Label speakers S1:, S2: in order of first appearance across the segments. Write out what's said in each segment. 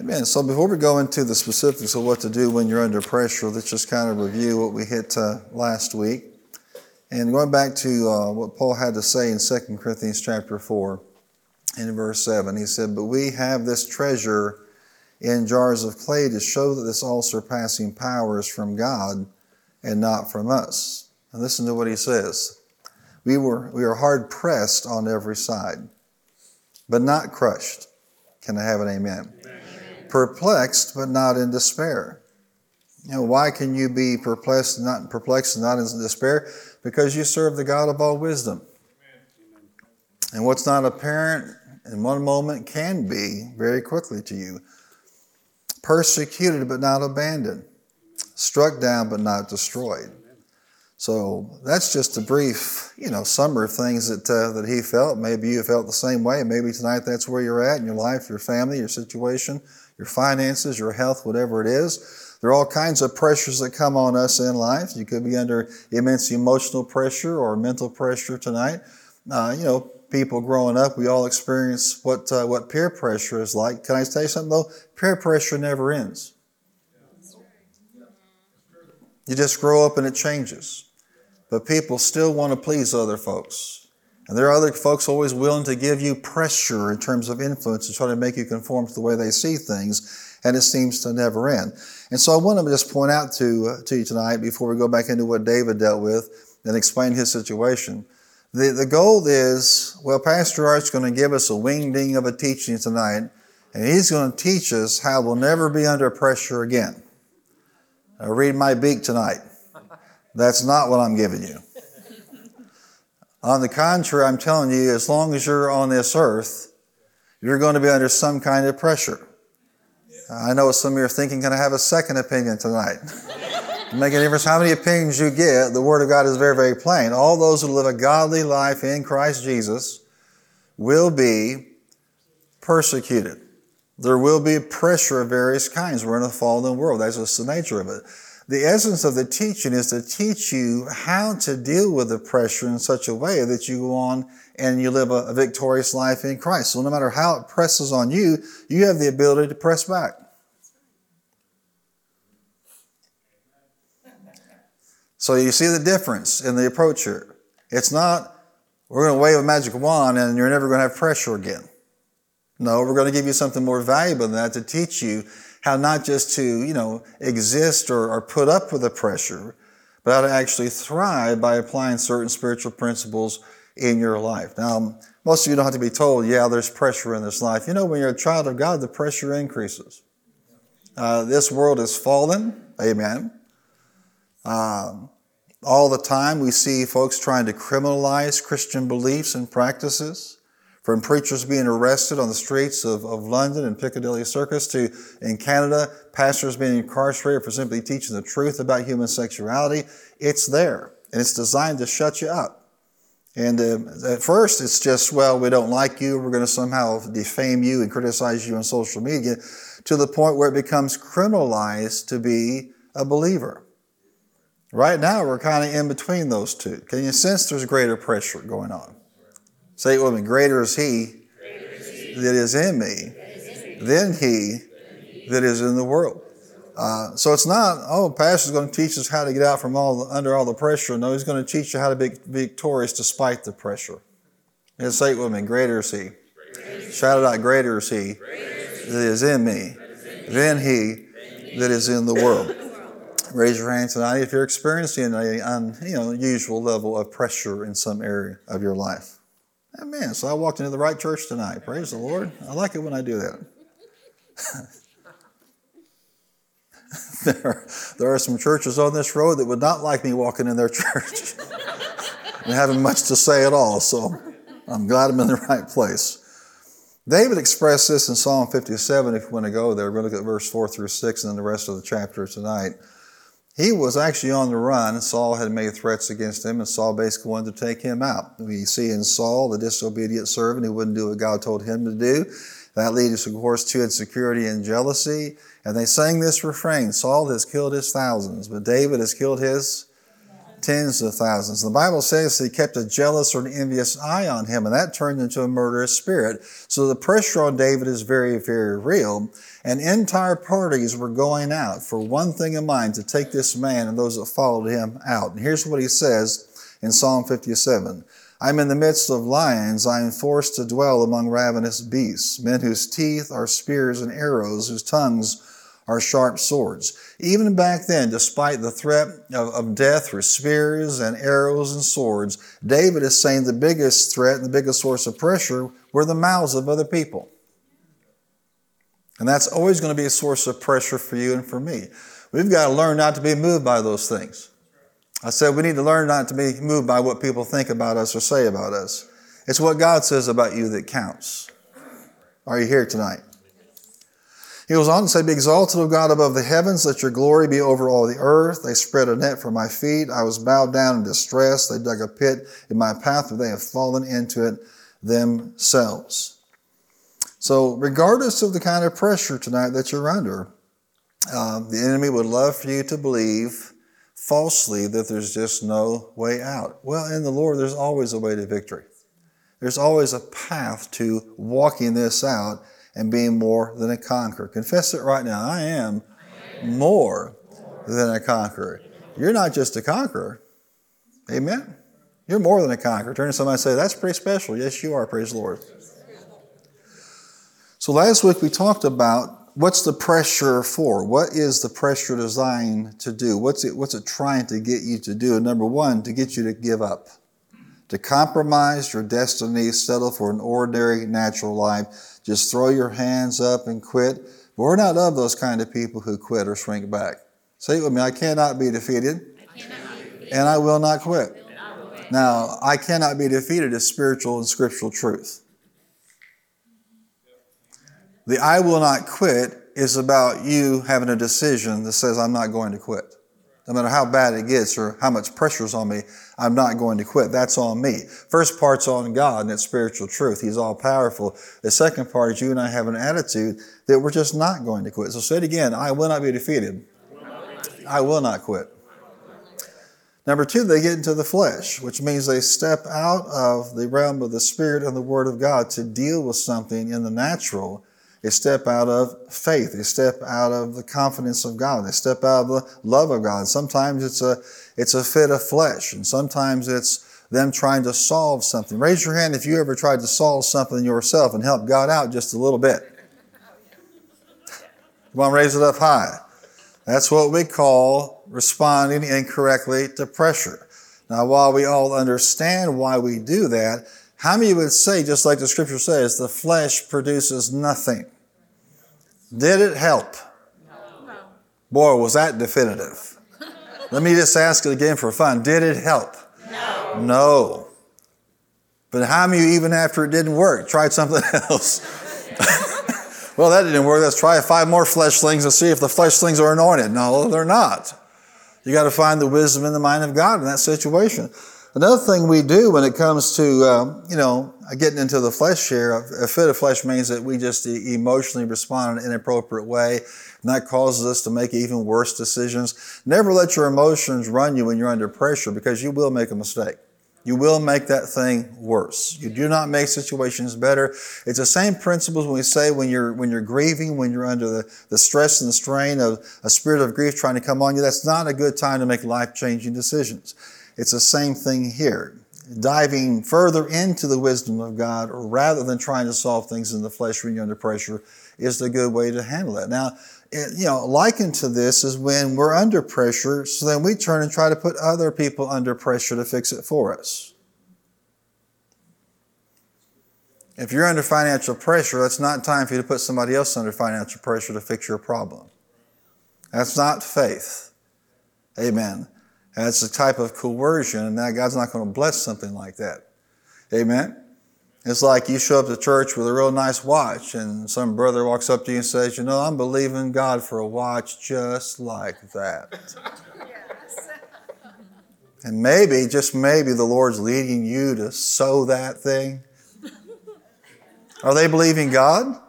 S1: Amen. So before we go into the specifics of what to do when you're under pressure, let's just kind of review what we hit uh, last week. And going back to uh, what Paul had to say in 2 Corinthians chapter 4, in verse 7, he said, But we have this treasure in jars of clay to show that this all surpassing power is from God and not from us. And listen to what he says. We, were, we are hard pressed on every side, but not crushed. Can I have an amen? amen? Perplexed, but not in despair. You know, why can you be perplexed, not perplexed, and not in despair? Because you serve the God of all wisdom. And what's not apparent in one moment can be very quickly to you. Persecuted but not abandoned, struck down but not destroyed. So that's just a brief, you know, summary of things that uh, that he felt. Maybe you felt the same way. Maybe tonight that's where you're at in your life, your family, your situation, your finances, your health, whatever it is. There are all kinds of pressures that come on us in life. You could be under immense emotional pressure or mental pressure tonight. Uh, you know, people growing up, we all experience what uh, what peer pressure is like. Can I you something though? Peer pressure never ends. You just grow up and it changes but people still want to please other folks. And there are other folks always willing to give you pressure in terms of influence to try to make you conform to the way they see things, and it seems to never end. And so I want to just point out to, uh, to you tonight, before we go back into what David dealt with and explain his situation. The, the goal is, well, Pastor Art's going to give us a wing-ding of a teaching tonight, and he's going to teach us how we'll never be under pressure again. I read my beak tonight. That's not what I'm giving you. On the contrary, I'm telling you, as long as you're on this earth, you're going to be under some kind of pressure. I know some of you are thinking, can I have a second opinion tonight? Make a difference how many opinions you get. The Word of God is very, very plain. All those who live a godly life in Christ Jesus will be persecuted. There will be pressure of various kinds. We're in a fallen world. That's just the nature of it. The essence of the teaching is to teach you how to deal with the pressure in such a way that you go on and you live a, a victorious life in Christ. So no matter how it presses on you, you have the ability to press back. So you see the difference in the approach here. It's not, we're going to wave a magic wand and you're never going to have pressure again. No, we're going to give you something more valuable than that to teach you how not just to, you know, exist or, or put up with the pressure, but how to actually thrive by applying certain spiritual principles in your life. Now, most of you don't have to be told, yeah, there's pressure in this life. You know, when you're a child of God, the pressure increases. Uh, this world is fallen. Amen. Um, all the time we see folks trying to criminalize Christian beliefs and practices from preachers being arrested on the streets of, of London and Piccadilly Circus to in Canada, pastors being incarcerated for simply teaching the truth about human sexuality. It's there and it's designed to shut you up. And uh, at first, it's just, well, we don't like you. We're going to somehow defame you and criticize you on social media to the point where it becomes criminalized to be a believer. Right now, we're kind of in between those two. Can you sense there's greater pressure going on? Say it with me. Greater is He, that is in me than He that is in the world. Uh, so it's not, oh, pastor's going to teach us how to get out from all the, under all the pressure. No, he's going to teach you how to be victorious despite the pressure. And say it with me. Greater is He. Shout it out. Greater is He that is in me than He that is in the world. Raise your hand tonight if you're experiencing a you know, unusual level of pressure in some area of your life. Amen. So I walked into the right church tonight. Praise the Lord. I like it when I do that. there, are, there are some churches on this road that would not like me walking in their church and having much to say at all. So I'm glad I'm in the right place. David expressed this in Psalm 57. If you want to go there, we're going to look at verse 4 through 6 and then the rest of the chapter tonight. He was actually on the run. Saul had made threats against him, and Saul basically wanted to take him out. We see in Saul the disobedient servant who wouldn't do what God told him to do. That leads, of course, to insecurity and jealousy. And they sang this refrain Saul has killed his thousands, but David has killed his tens of thousands. The Bible says he kept a jealous or an envious eye on him, and that turned into a murderous spirit. So the pressure on David is very, very real. And entire parties were going out for one thing in mind to take this man and those that followed him out. And here's what he says in Psalm 57. I'm in the midst of lions. I am forced to dwell among ravenous beasts, men whose teeth are spears and arrows, whose tongues are sharp swords. Even back then, despite the threat of, of, death through spears and arrows and swords, David is saying the biggest threat and the biggest source of pressure were the mouths of other people. And that's always going to be a source of pressure for you and for me. We've got to learn not to be moved by those things. I said we need to learn not to be moved by what people think about us or say about us. It's what God says about you that counts. Are you here tonight? He goes on to say, Be exalted, O God, above the heavens, let your glory be over all the earth. They spread a net for my feet. I was bowed down in distress. They dug a pit in my path, but they have fallen into it themselves. So, regardless of the kind of pressure tonight that you're under, uh, the enemy would love for you to believe falsely that there's just no way out. Well, in the Lord, there's always a way to victory. There's always a path to walking this out and being more than a conqueror. Confess it right now. I am more than a conqueror. You're not just a conqueror. Amen. You're more than a conqueror. Turn to somebody and say, That's pretty special. Yes, you are. Praise the Lord. So last week we talked about what's the pressure for? What is the pressure designed to do? What's it, what's it trying to get you to do? And number one, to get you to give up to compromise your destiny, settle for an ordinary, natural life. Just throw your hands up and quit. But we're not of those kind of people who quit or shrink back. Say it with me I cannot be defeated, I cannot be defeated. and I will not quit. Now, I cannot be defeated is spiritual and scriptural truth. The I will not quit is about you having a decision that says, I'm not going to quit. No matter how bad it gets or how much pressure's on me, I'm not going to quit. That's on me. First part's on God and it's spiritual truth. He's all powerful. The second part is you and I have an attitude that we're just not going to quit. So say it again. I will not be defeated. I will not quit. Number two, they get into the flesh, which means they step out of the realm of the Spirit and the Word of God to deal with something in the natural they step out of faith. They step out of the confidence of God. They step out of the love of God. Sometimes it's a, it's a fit of flesh, and sometimes it's them trying to solve something. Raise your hand if you ever tried to solve something yourself and help God out just a little bit. Come on, raise it up high. That's what we call responding incorrectly to pressure. Now, while we all understand why we do that, how many would say, just like the scripture says, the flesh produces nothing? Did it help? No. Boy, was that definitive. Let me just ask it again for fun. Did it help? No. No. But how many, even after it didn't work, tried something else? well, that didn't work. Let's try five more fleshlings and see if the fleshlings are anointed. No, they're not. You got to find the wisdom in the mind of God in that situation. Another thing we do when it comes to, um, you know, getting into the flesh here, a fit of flesh means that we just emotionally respond in an inappropriate way. And that causes us to make even worse decisions. Never let your emotions run you when you're under pressure because you will make a mistake. You will make that thing worse. You do not make situations better. It's the same principles when we say when you're, when you're grieving, when you're under the, the stress and the strain of a spirit of grief trying to come on you, that's not a good time to make life changing decisions. It's the same thing here. Diving further into the wisdom of God rather than trying to solve things in the flesh when you're under pressure is the good way to handle it. Now, it, you know, likened to this is when we're under pressure, so then we turn and try to put other people under pressure to fix it for us. If you're under financial pressure, that's not time for you to put somebody else under financial pressure to fix your problem. That's not faith. Amen. And it's a type of coercion, and that God's not going to bless something like that. Amen? It's like you show up to church with a real nice watch, and some brother walks up to you and says, You know, I'm believing God for a watch just like that. Yes. And maybe, just maybe, the Lord's leading you to sow that thing. Are they believing God?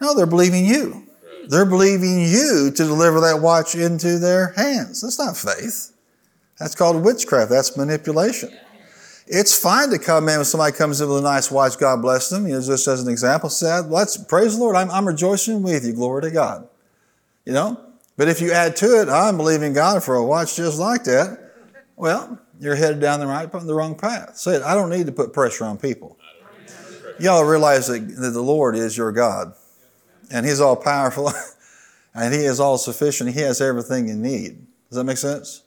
S1: No, they're believing you. They're believing you to deliver that watch into their hands. That's not faith. That's called witchcraft. That's manipulation. It's fine to come in when somebody comes in with a nice watch, God bless them. You know, just as an example, said, let's praise the Lord. I'm, I'm rejoicing with you. Glory to God. You know? But if you add to it, I'm believing God for a watch just like that, well, you're headed down the right, the wrong path. Say. I don't need to put pressure on people. Y'all realize that, that the Lord is your God, and He's all powerful, and He is all sufficient. He has everything you need. Does that make sense?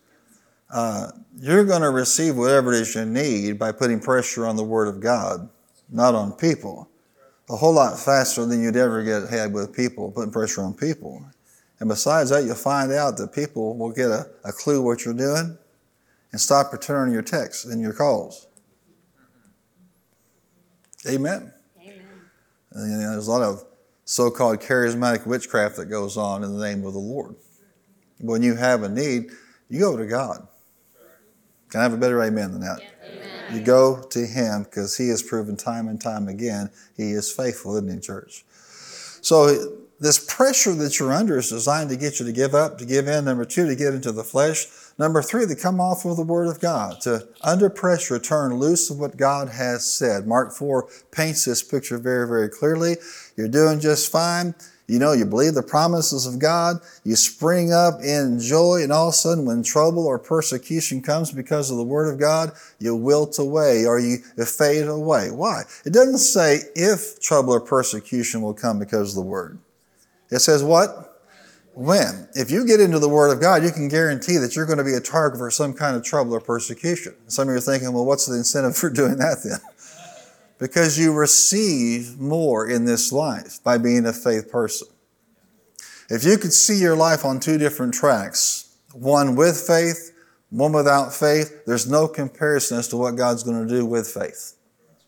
S1: Uh, you're going to receive whatever it is you need by putting pressure on the Word of God, not on people. A whole lot faster than you'd ever get ahead with people, putting pressure on people. And besides that, you'll find out that people will get a, a clue what you're doing and stop returning your texts and your calls. Amen. Amen. And, you know, there's a lot of so called charismatic witchcraft that goes on in the name of the Lord. When you have a need, you go to God. Can I have a better amen than that? Amen. You go to Him because He has proven time and time again He is faithful, isn't He, church? So, this pressure that you're under is designed to get you to give up, to give in. Number two, to get into the flesh. Number three, to come off of the Word of God, to under pressure turn loose of what God has said. Mark 4 paints this picture very, very clearly. You're doing just fine. You know, you believe the promises of God, you spring up in joy, and all of a sudden, when trouble or persecution comes because of the Word of God, you wilt away or you fade away. Why? It doesn't say if trouble or persecution will come because of the Word. It says what? when. If you get into the Word of God, you can guarantee that you're going to be a target for some kind of trouble or persecution. Some of you are thinking, well, what's the incentive for doing that then? because you receive more in this life by being a faith person. If you could see your life on two different tracks, one with faith, one without faith, there's no comparison as to what God's going to do with faith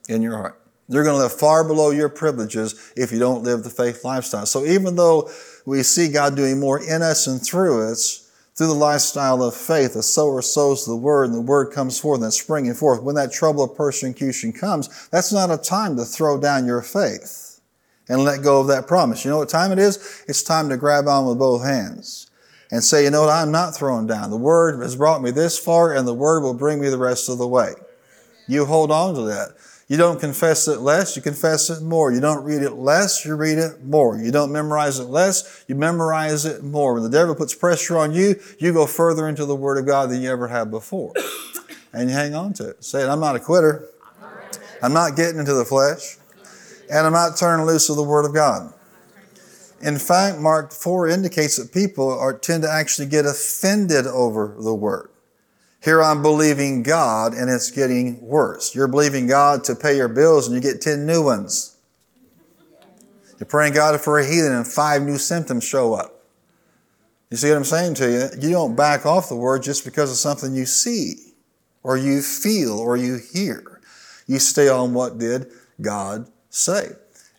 S1: in your heart. You're going to live far below your privileges if you don't live the faith lifestyle. So even though we see God doing more in us and through us, through the lifestyle of faith, the sower sows the word and the word comes forth and springing forth. When that trouble of persecution comes, that's not a time to throw down your faith and let go of that promise. You know what time it is? It's time to grab on with both hands and say, you know what? I'm not throwing down. The word has brought me this far and the word will bring me the rest of the way. You hold on to that. You don't confess it less, you confess it more. You don't read it less, you read it more. You don't memorize it less, you memorize it more. When the devil puts pressure on you, you go further into the Word of God than you ever have before. And you hang on to it. Say I'm not a quitter. I'm not getting into the flesh. And I'm not turning loose of the Word of God. In fact, Mark 4 indicates that people are, tend to actually get offended over the Word. Here I'm believing God and it's getting worse. You're believing God to pay your bills and you get 10 new ones. You're praying God for a healing and five new symptoms show up. You see what I'm saying to you? You don't back off the word just because of something you see or you feel or you hear. You stay on what did God say.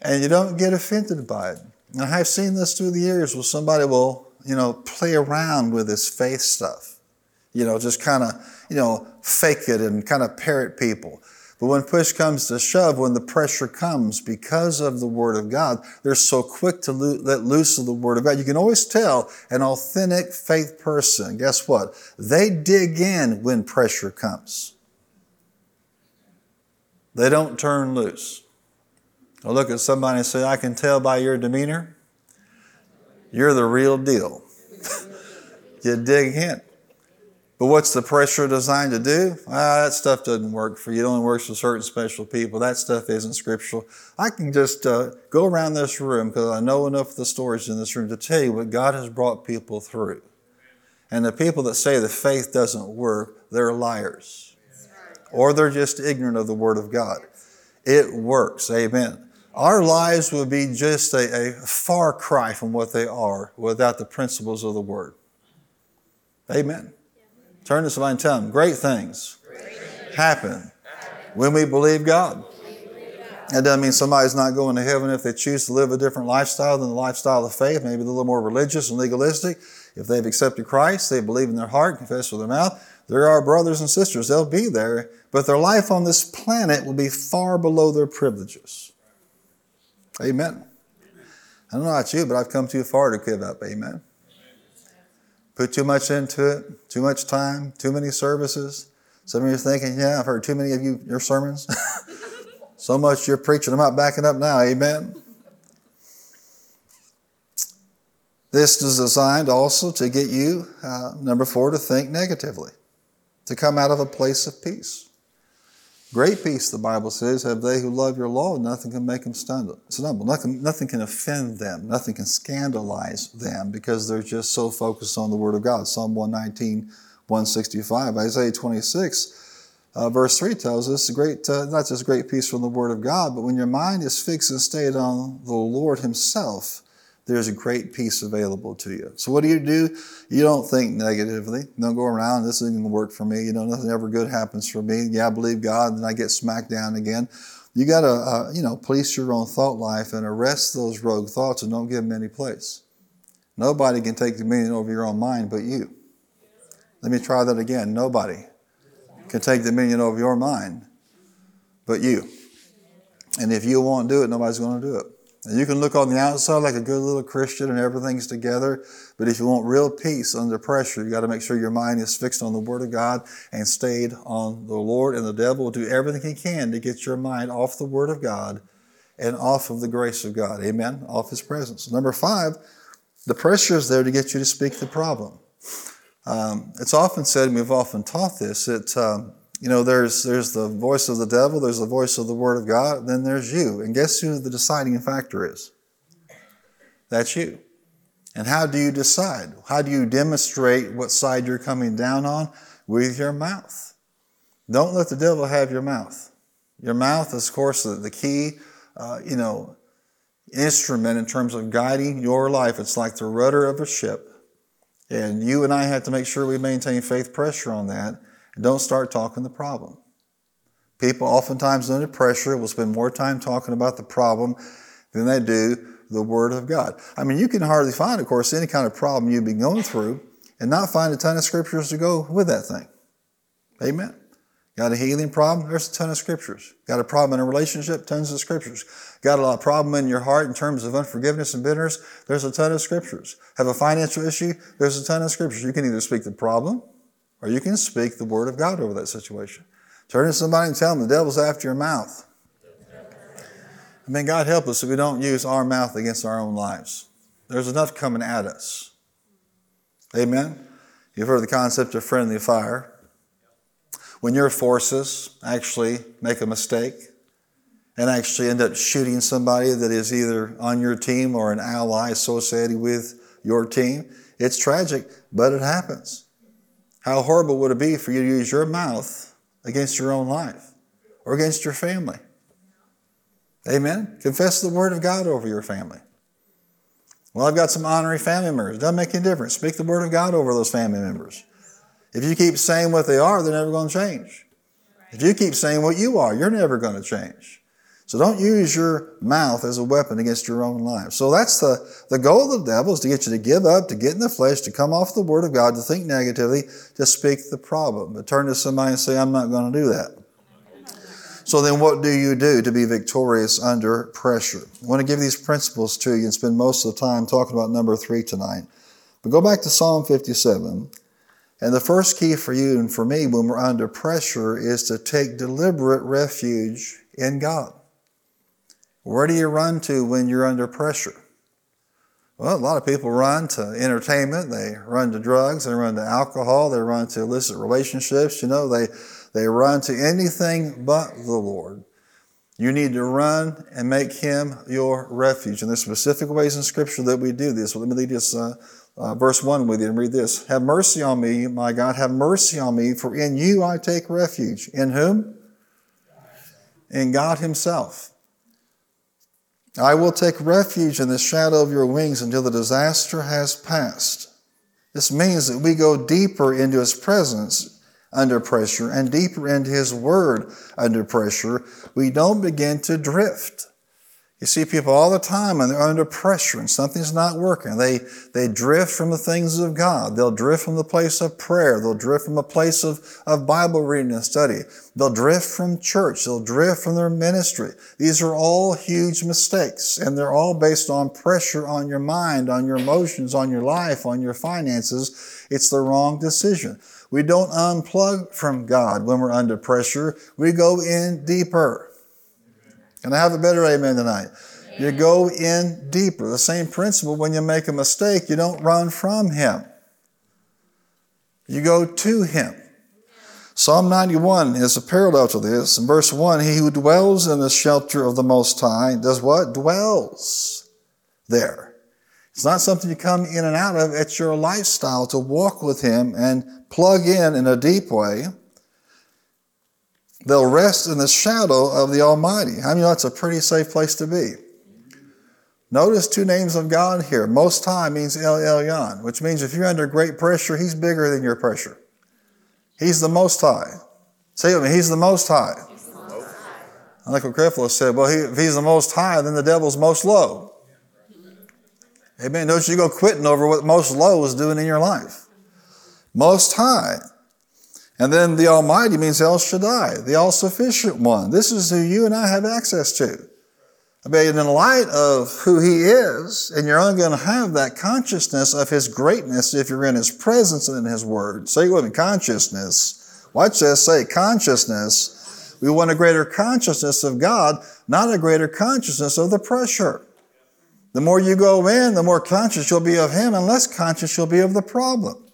S1: And you don't get offended by it. And I have seen this through the years where somebody will, you know, play around with this faith stuff you know, just kind of, you know, fake it and kind of parrot people. But when push comes to shove, when the pressure comes because of the Word of God, they're so quick to lo- let loose of the Word of God. You can always tell an authentic faith person. Guess what? They dig in when pressure comes. They don't turn loose. I look at somebody and say, I can tell by your demeanor, you're the real deal. you dig in. But what's the pressure designed to do? Ah, that stuff doesn't work for you. It only works for certain special people. That stuff isn't scriptural. I can just uh, go around this room because I know enough of the stories in this room to tell you what God has brought people through. And the people that say the faith doesn't work, they're liars. Or they're just ignorant of the Word of God. It works. Amen. Our lives would be just a, a far cry from what they are without the principles of the Word. Amen. Turn to somebody and tell them, great things happen when we believe God. That doesn't mean somebody's not going to heaven if they choose to live a different lifestyle than the lifestyle of faith, maybe a little more religious and legalistic. If they've accepted Christ, they believe in their heart, confess with their mouth, they're our brothers and sisters. They'll be there, but their life on this planet will be far below their privileges. Amen. I don't know about you, but I've come too far to give up. Amen. Put too much into it, too much time, too many services. Some of you are thinking, yeah, I've heard too many of you your sermons. so much you're preaching, I'm not backing up now. Amen. This is designed also to get you, uh, number four, to think negatively, to come out of a place of peace. Great peace, the Bible says, have they who love your law, nothing can make them stumble. Nothing, nothing can offend them, nothing can scandalize them because they're just so focused on the Word of God. Psalm 119, 165. Isaiah 26, uh, verse 3 tells us great, uh, not just great peace from the Word of God, but when your mind is fixed and stayed on the Lord Himself, there's a great peace available to you. So what do you do? You don't think negatively. You don't go around, this isn't going to work for me. You know, nothing ever good happens for me. Yeah, I believe God, and I get smacked down again. You got to, uh, you know, police your own thought life and arrest those rogue thoughts and don't give them any place. Nobody can take dominion over your own mind but you. Let me try that again. Nobody can take dominion over your mind but you. And if you won't do it, nobody's going to do it. And you can look on the outside like a good little Christian and everything's together, but if you want real peace under pressure, you got to make sure your mind is fixed on the Word of God and stayed on the Lord. And the devil will do everything he can to get your mind off the Word of God and off of the grace of God. Amen? Off His presence. Number five, the pressure is there to get you to speak the problem. Um, it's often said, and we've often taught this, that um, you know, there's there's the voice of the devil, there's the voice of the Word of God, then there's you. And guess who the deciding factor is? That's you. And how do you decide? How do you demonstrate what side you're coming down on? With your mouth. Don't let the devil have your mouth. Your mouth is, of course, the, key, uh, you know, instrument in terms of guiding your life. It's like the rudder of a ship. And you and I have to make sure we maintain faith pressure on that don't start talking the problem. People oftentimes under pressure will spend more time talking about the problem than they do the Word of God. I mean, you can hardly find, of course, any kind of problem you've been going through and not find a ton of scriptures to go with that thing. Amen. Got a healing problem? There's a ton of scriptures. Got a problem in a relationship? Tons of scriptures. Got a lot of problem in your heart in terms of unforgiveness and bitterness? There's a ton of scriptures. Have a financial issue? There's a ton of scriptures. You can either speak the problem or you can speak the word of God over that situation. Turn to somebody and tell them the devil's after your mouth. I mean, God help us if we don't use our mouth against our own lives. There's enough coming at us. Amen? You've heard the concept of friendly fire. When your forces actually make a mistake and actually end up shooting somebody that is either on your team or an ally associated with your team, it's tragic, but it happens. How horrible would it be for you to use your mouth against your own life or against your family? Amen. Confess the word of God over your family. Well, I've got some honorary family members. It Doesn't make any difference. Speak the word of God over those family members. If you keep saying what they are, they're never going to change. If you keep saying what you are, you're never going to change. So don't use your mouth as a weapon against your own life. So that's the, the goal of the devil is to get you to give up, to get in the flesh, to come off the word of God, to think negatively, to speak the problem. But turn to somebody and say, I'm not going to do that. So then what do you do to be victorious under pressure? I want to give these principles to you and spend most of the time talking about number three tonight. But go back to Psalm 57. And the first key for you and for me when we're under pressure is to take deliberate refuge in God. Where do you run to when you're under pressure? Well, a lot of people run to entertainment, they run to drugs, they run to alcohol, they run to illicit relationships, you know, they, they run to anything but the Lord. You need to run and make Him your refuge. And there's specific ways in Scripture that we do this. Well, let me read this uh, uh, verse 1 with you and read this. Have mercy on me, my God, have mercy on me, for in you I take refuge. In whom? In God Himself. I will take refuge in the shadow of your wings until the disaster has passed. This means that we go deeper into His presence under pressure and deeper into His Word under pressure. We don't begin to drift. You see people all the time and they're under pressure and something's not working. They, they drift from the things of God. They'll drift from the place of prayer. They'll drift from a place of, of Bible reading and study. They'll drift from church. They'll drift from their ministry. These are all huge mistakes and they're all based on pressure on your mind, on your emotions, on your life, on your finances. It's the wrong decision. We don't unplug from God when we're under pressure. We go in deeper. Can I have a better amen tonight? You go in deeper. The same principle when you make a mistake, you don't run from Him. You go to Him. Psalm 91 is a parallel to this. In verse 1, he who dwells in the shelter of the Most High does what? Dwells there. It's not something you come in and out of. It's your lifestyle to walk with Him and plug in in a deep way. They'll rest in the shadow of the Almighty. I mean, that's a pretty safe place to be? Notice two names of God here. Most High means El Elyon, which means if you're under great pressure, He's bigger than your pressure. He's the Most High. Say with me, He's the Most High. I like what Creflo said. Well, he, if He's the Most High, then the devil's most low. Amen. Don't you go quitting over what most low is doing in your life. Most High. And then the Almighty means El Shaddai, the all sufficient one. This is who you and I have access to. I mean, in light of who He is, and you're only going to have that consciousness of His greatness if you're in His presence and in His Word. Say with me, consciousness. Watch this, say consciousness. We want a greater consciousness of God, not a greater consciousness of the pressure. The more you go in, the more conscious you'll be of Him, and less conscious you'll be of the problem.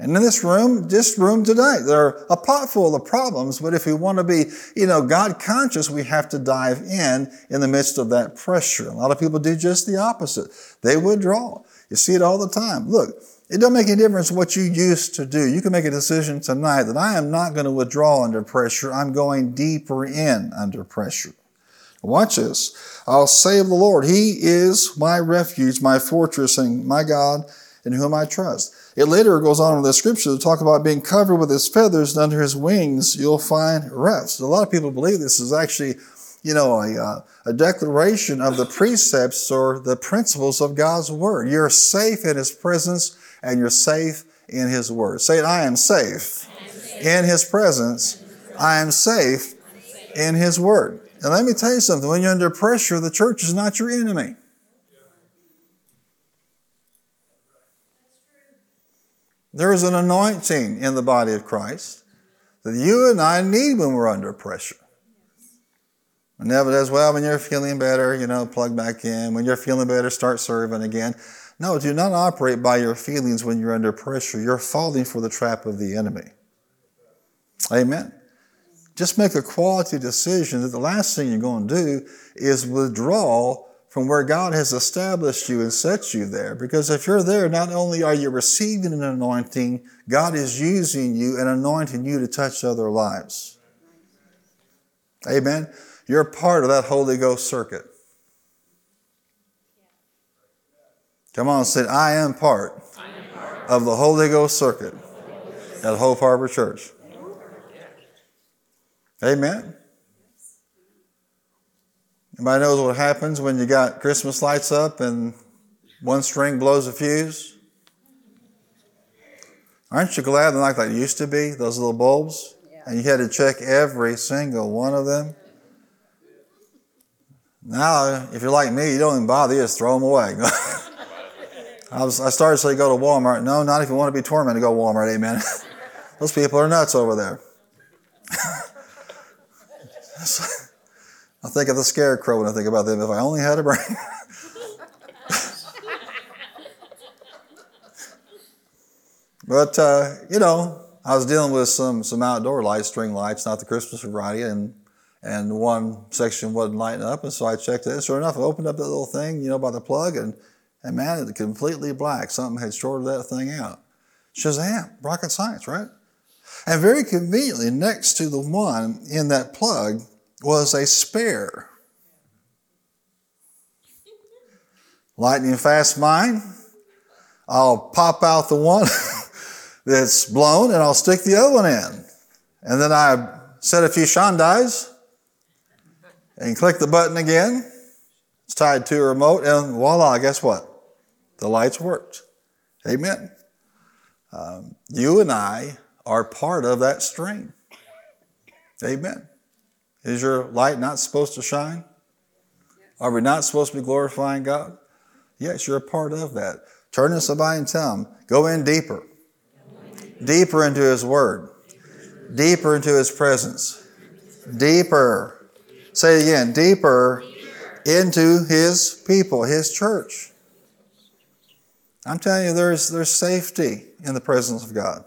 S1: And in this room, this room today, there are a pot full of problems, but if we want to be, you know, God conscious, we have to dive in in the midst of that pressure. A lot of people do just the opposite. They withdraw. You see it all the time. Look, it doesn't make any difference what you used to do. You can make a decision tonight that I am not going to withdraw under pressure. I'm going deeper in under pressure. Watch this. I'll say of the Lord, He is my refuge, my fortress, and my God in whom I trust. It later goes on in the scripture to talk about being covered with his feathers and under his wings you'll find rest. A lot of people believe this is actually, you know, a, uh, a declaration of the precepts or the principles of God's word. You're safe in his presence and you're safe in his word. Say I am safe in his presence. I am safe in his word. And let me tell you something, when you're under pressure, the church is not your enemy. There is an anointing in the body of Christ that you and I need when we're under pressure. And never does, well, when you're feeling better, you know, plug back in. When you're feeling better, start serving again. No, do not operate by your feelings when you're under pressure. You're falling for the trap of the enemy. Amen. Just make a quality decision that the last thing you're going to do is withdraw from where God has established you and set you there. Because if you're there, not only are you receiving an anointing, God is using you and anointing you to touch other lives. Amen. You're part of that Holy Ghost circuit. Come on, say, I am part, I am part of the Holy Ghost circuit at Hope Harbor Church. Amen. Anybody knows what happens when you got Christmas lights up and one string blows a fuse? Aren't you glad they're not like they used to be, those little bulbs? Yeah. And you had to check every single one of them? Now, if you're like me, you don't even bother, you just throw them away. I, was, I started to say go to Walmart. No, not if you want to be tormented, go to Walmart, amen. Those people are nuts over there. I think of the scarecrow when I think about them. If I only had a brain. but, uh, you know, I was dealing with some, some outdoor lights, string lights, not the Christmas variety, and, and one section wasn't lighting up. And so I checked it. Sure enough, I opened up that little thing, you know, by the plug, and, and man, it's completely black. Something had shorted that thing out. Shazam, rocket science, right? And very conveniently, next to the one in that plug was a spare. Lightning fast mine. I'll pop out the one that's blown and I'll stick the other one in. And then I set a few shandais and click the button again It's tied to a remote, and voila, guess what? The lights worked. Amen. Um, you and I are part of that stream. Amen. Is your light not supposed to shine? Are we not supposed to be glorifying God? Yes, you're a part of that. Turn to somebody and tell them, go in deeper. Deeper into His Word. Deeper into His presence. Deeper. Say it again, deeper into His people, His church. I'm telling you, there's, there's safety in the presence of God.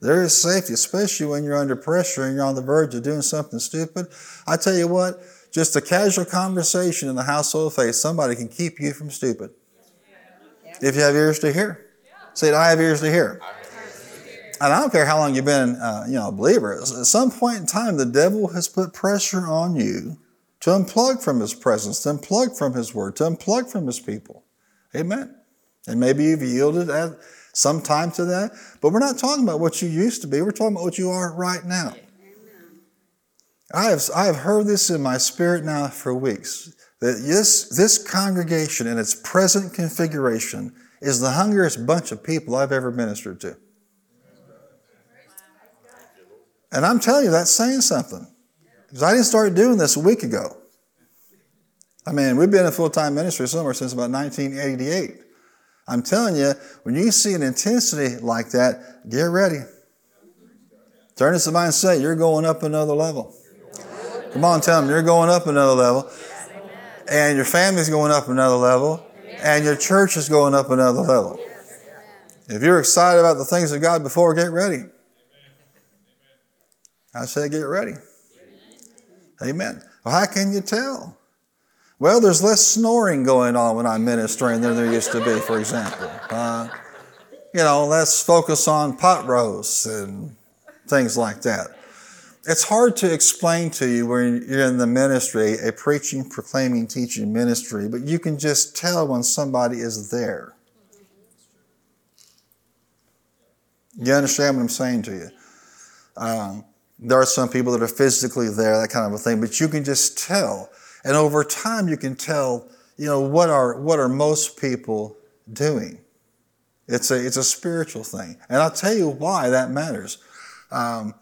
S1: There is safety, especially when you're under pressure and you're on the verge of doing something stupid. I tell you what, just a casual conversation in the household of faith, somebody can keep you from stupid. If you have ears to hear. Say, I have ears to hear. And I don't care how long you've been, uh, you know, a believer. At some point in time, the devil has put pressure on you to unplug from his presence, to unplug from his word, to unplug from his people. Amen. And maybe you've yielded at some time to that. But we're not talking about what you used to be. We're talking about what you are right now. I have, I have heard this in my spirit now for weeks that this, this congregation in its present configuration is the hungriest bunch of people I've ever ministered to. And I'm telling you, that's saying something. Because I didn't start doing this a week ago. I mean, we've been in full time ministry somewhere since about 1988. I'm telling you, when you see an intensity like that, get ready. Turn this to somebody and say, You're going up another level. Come on, tell them you're going up another level. And your family's going up another level. And your church is going up another level. If you're excited about the things of God before, get ready. I say, get ready. Amen. Well, how can you tell? Well, there's less snoring going on when I'm ministering than there used to be, for example. Uh, you know, let's focus on pot roasts and things like that. It's hard to explain to you when you're in the ministry, a preaching, proclaiming, teaching ministry, but you can just tell when somebody is there. You understand what I'm saying to you? Um, there are some people that are physically there, that kind of a thing, but you can just tell. And over time, you can tell, you know, what are, what are most people doing? It's a, it's a spiritual thing. And I'll tell you why that matters. Um,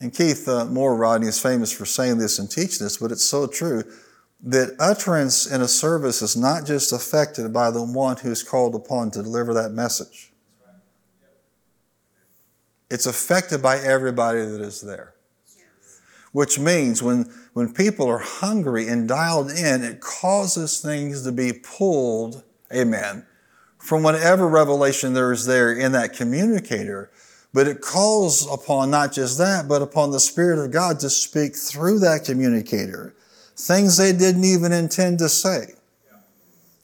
S1: and Keith uh, Moore, Rodney, is famous for saying this and teaching this, but it's so true that utterance in a service is not just affected by the one who's called upon to deliver that message. It's affected by everybody that is there. Which means when, when people are hungry and dialed in, it causes things to be pulled, amen, from whatever revelation there is there in that communicator but it calls upon not just that, but upon the Spirit of God to speak through that communicator. Things they didn't even intend to say.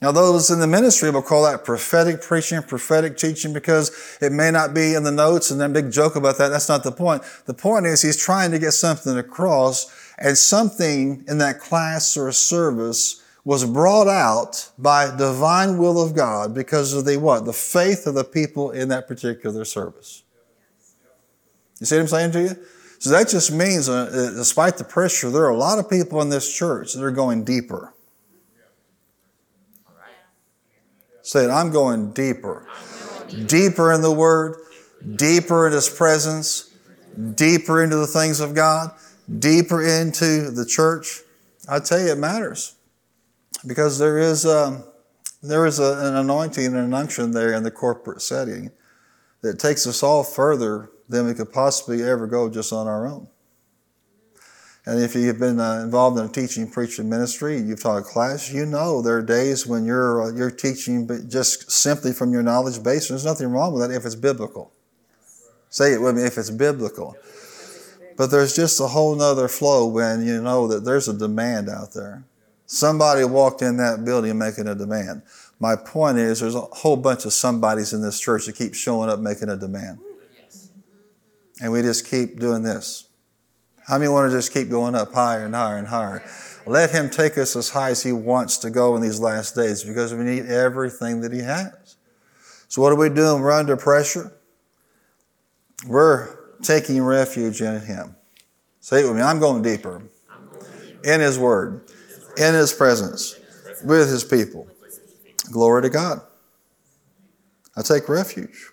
S1: Now, those in the ministry will call that prophetic preaching, prophetic teaching, because it may not be in the notes and then big joke about that. That's not the point. The point is he's trying to get something across, and something in that class or service was brought out by divine will of God because of the what? The faith of the people in that particular service. You see what I'm saying to you? So that just means, uh, uh, despite the pressure, there are a lot of people in this church that are going deeper. Say it, I'm going deeper. Deeper in the Word, deeper in His presence, deeper into the things of God, deeper into the church. I tell you, it matters because there is, um, there is a, an anointing and an unction there in the corporate setting that takes us all further than we could possibly ever go just on our own. And if you've been uh, involved in a teaching, preaching ministry, you've taught a class, you know there are days when you're, uh, you're teaching just simply from your knowledge base. And there's nothing wrong with that if it's biblical. Say it with me if it's biblical. But there's just a whole nother flow when you know that there's a demand out there. Somebody walked in that building making a demand. My point is, there's a whole bunch of somebodies in this church that keep showing up making a demand and we just keep doing this. How many want to just keep going up higher and higher and higher? Let Him take us as high as He wants to go in these last days because we need everything that He has. So, what are we doing? We're under pressure. We're taking refuge in Him. Say it with me I'm going deeper in His Word, in His presence, with his people. Glory to God. I take refuge.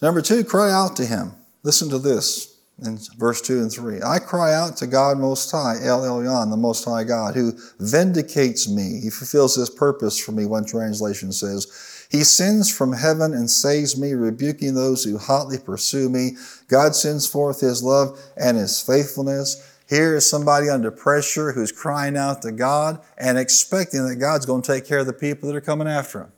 S1: Number two, cry out to him. Listen to this in verse 2 and 3. I cry out to God Most High, El Elyon, the Most High God, who vindicates me. He fulfills his purpose for me, one translation says. He sends from heaven and saves me, rebuking those who hotly pursue me. God sends forth his love and his faithfulness. Here is somebody under pressure who's crying out to God and expecting that God's going to take care of the people that are coming after him.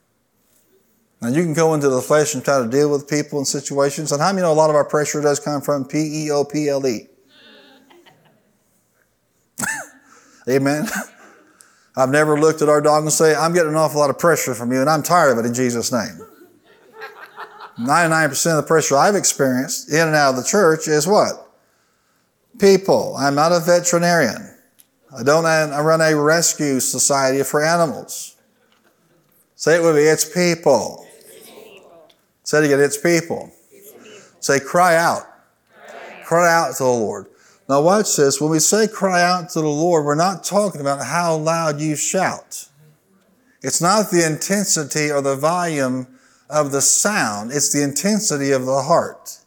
S1: Now you can go into the flesh and try to deal with people and situations. And how many know a lot of our pressure does come from P E O P L E? Amen. I've never looked at our dog and say, I'm getting an awful lot of pressure from you, and I'm tired of it in Jesus' name. 99% of the pressure I've experienced in and out of the church is what? People. I'm not a veterinarian. I don't I run a rescue society for animals. Say it with me, it's people. Say it again, it's people. Say, cry out. Cry out to the Lord. Now, watch this. When we say cry out to the Lord, we're not talking about how loud you shout. It's not the intensity or the volume of the sound, it's the intensity of the heart.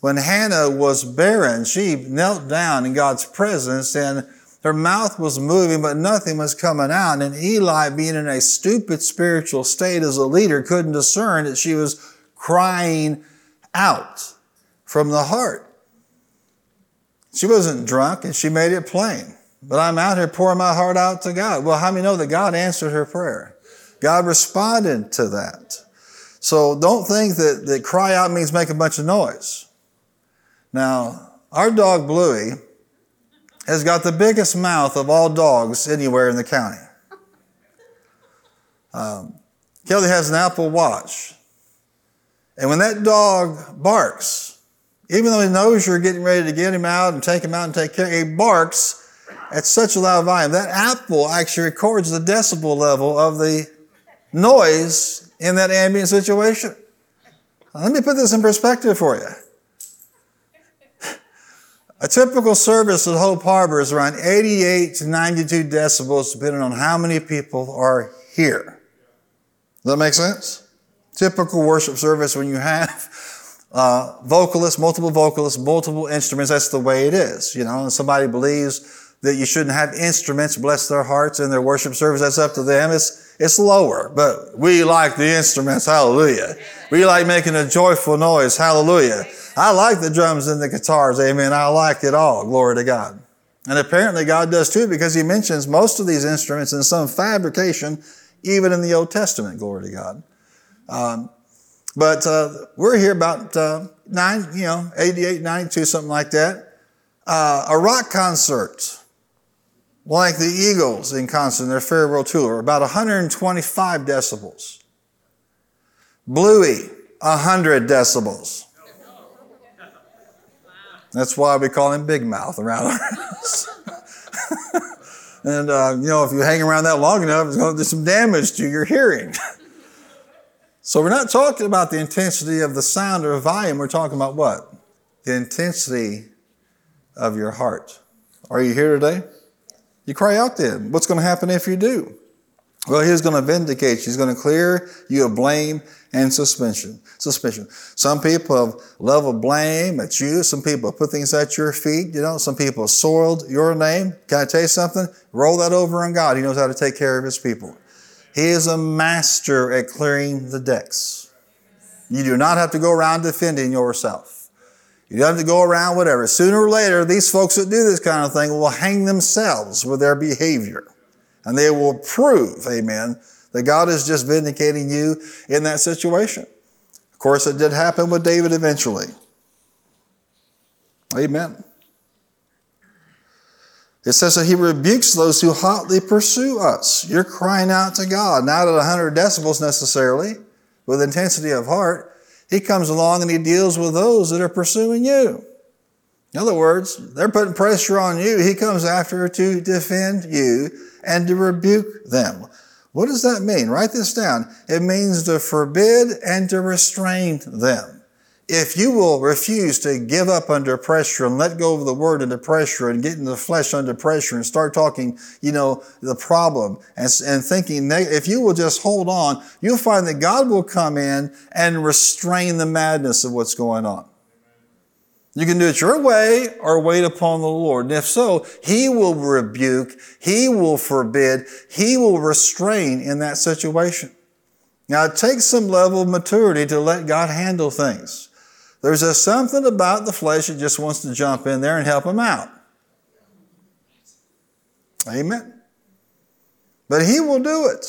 S1: When Hannah was barren, she knelt down in God's presence and her mouth was moving, but nothing was coming out. And Eli, being in a stupid spiritual state as a leader, couldn't discern that she was crying out from the heart. She wasn't drunk and she made it plain. But I'm out here pouring my heart out to God. Well, how many know that God answered her prayer? God responded to that. So don't think that, that cry out means make a bunch of noise. Now, our dog Bluey has got the biggest mouth of all dogs anywhere in the county. Um, Kelly has an Apple Watch. And when that dog barks, even though he knows you're getting ready to get him out and take him out and take care, he barks at such a loud volume. That apple actually records the decibel level of the noise in that ambient situation. Let me put this in perspective for you. A typical service at Hope Harbor is around 88 to 92 decibels, depending on how many people are here. Does that make sense? Typical worship service when you have uh, vocalists, multiple vocalists, multiple instruments, that's the way it is. You know, and somebody believes that you shouldn't have instruments, bless their hearts in their worship service, that's up to them. It's, it's lower, but we like the instruments, hallelujah. We like making a joyful noise, hallelujah. I like the drums and the guitars, amen. I like it all, glory to God. And apparently God does too because he mentions most of these instruments in some fabrication, even in the Old Testament, glory to God. Um, but uh, we're here about uh, nine, you know, 88, 92, something like that. Uh, a rock concert, like the Eagles in concert, their farewell tour, about 125 decibels. Bluey, 100 decibels. That's why we call him Big Mouth around our house. and, uh, you know, if you hang around that long enough, it's going to do some damage to your hearing. So we're not talking about the intensity of the sound or volume. We're talking about what? The intensity of your heart. Are you here today? You cry out then. What's going to happen if you do? Well, he's going to vindicate you. He's going to clear you of blame and suspicion. Suspicion. Some people have leveled blame at you. Some people put things at your feet. You know, some people have soiled your name. Can I tell you something? Roll that over on God. He knows how to take care of his people. He is a master at clearing the decks. You do not have to go around defending yourself. You don't have to go around whatever. Sooner or later, these folks that do this kind of thing will hang themselves with their behavior. And they will prove, amen, that God is just vindicating you in that situation. Of course, it did happen with David eventually. Amen. It says that he rebukes those who hotly pursue us. You're crying out to God, not at 100 decibels necessarily, with intensity of heart. He comes along and he deals with those that are pursuing you. In other words, they're putting pressure on you. He comes after to defend you and to rebuke them. What does that mean? Write this down. It means to forbid and to restrain them. If you will refuse to give up under pressure and let go of the word under pressure and get in the flesh under pressure and start talking, you know, the problem and, and thinking, if you will just hold on, you'll find that God will come in and restrain the madness of what's going on. You can do it your way or wait upon the Lord. And if so, He will rebuke, He will forbid, He will restrain in that situation. Now, it takes some level of maturity to let God handle things. There's a something about the flesh that just wants to jump in there and help him out. Amen. But he will do it.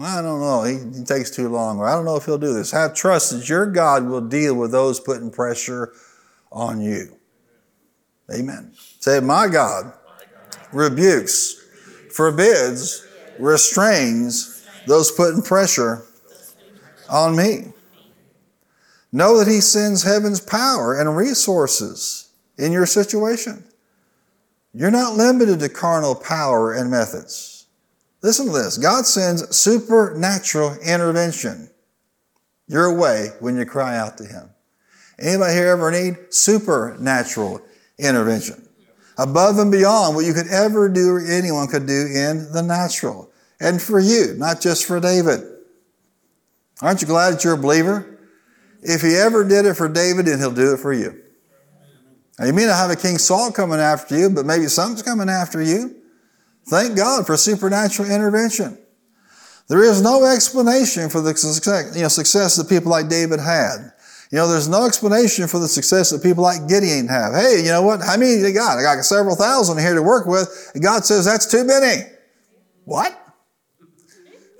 S1: I don't know. He, he, takes too long, or I don't know if he'll do this. Have trust that your God will deal with those putting pressure on you. Amen. Say, My God rebukes, forbids, restrains those putting pressure on me. Know that He sends heaven's power and resources in your situation. You're not limited to carnal power and methods. Listen to this God sends supernatural intervention your way when you cry out to Him. Anybody here ever need supernatural intervention? Above and beyond what you could ever do or anyone could do in the natural. And for you, not just for David. Aren't you glad that you're a believer? If he ever did it for David, then he'll do it for you. Now, you may not have a King Saul coming after you, but maybe something's coming after you. Thank God for supernatural intervention. There is no explanation for the success, you know, success that people like David had. You know, there's no explanation for the success that people like Gideon have. Hey, you know what? How many they got? I got several thousand here to work with. And God says that's too many. What?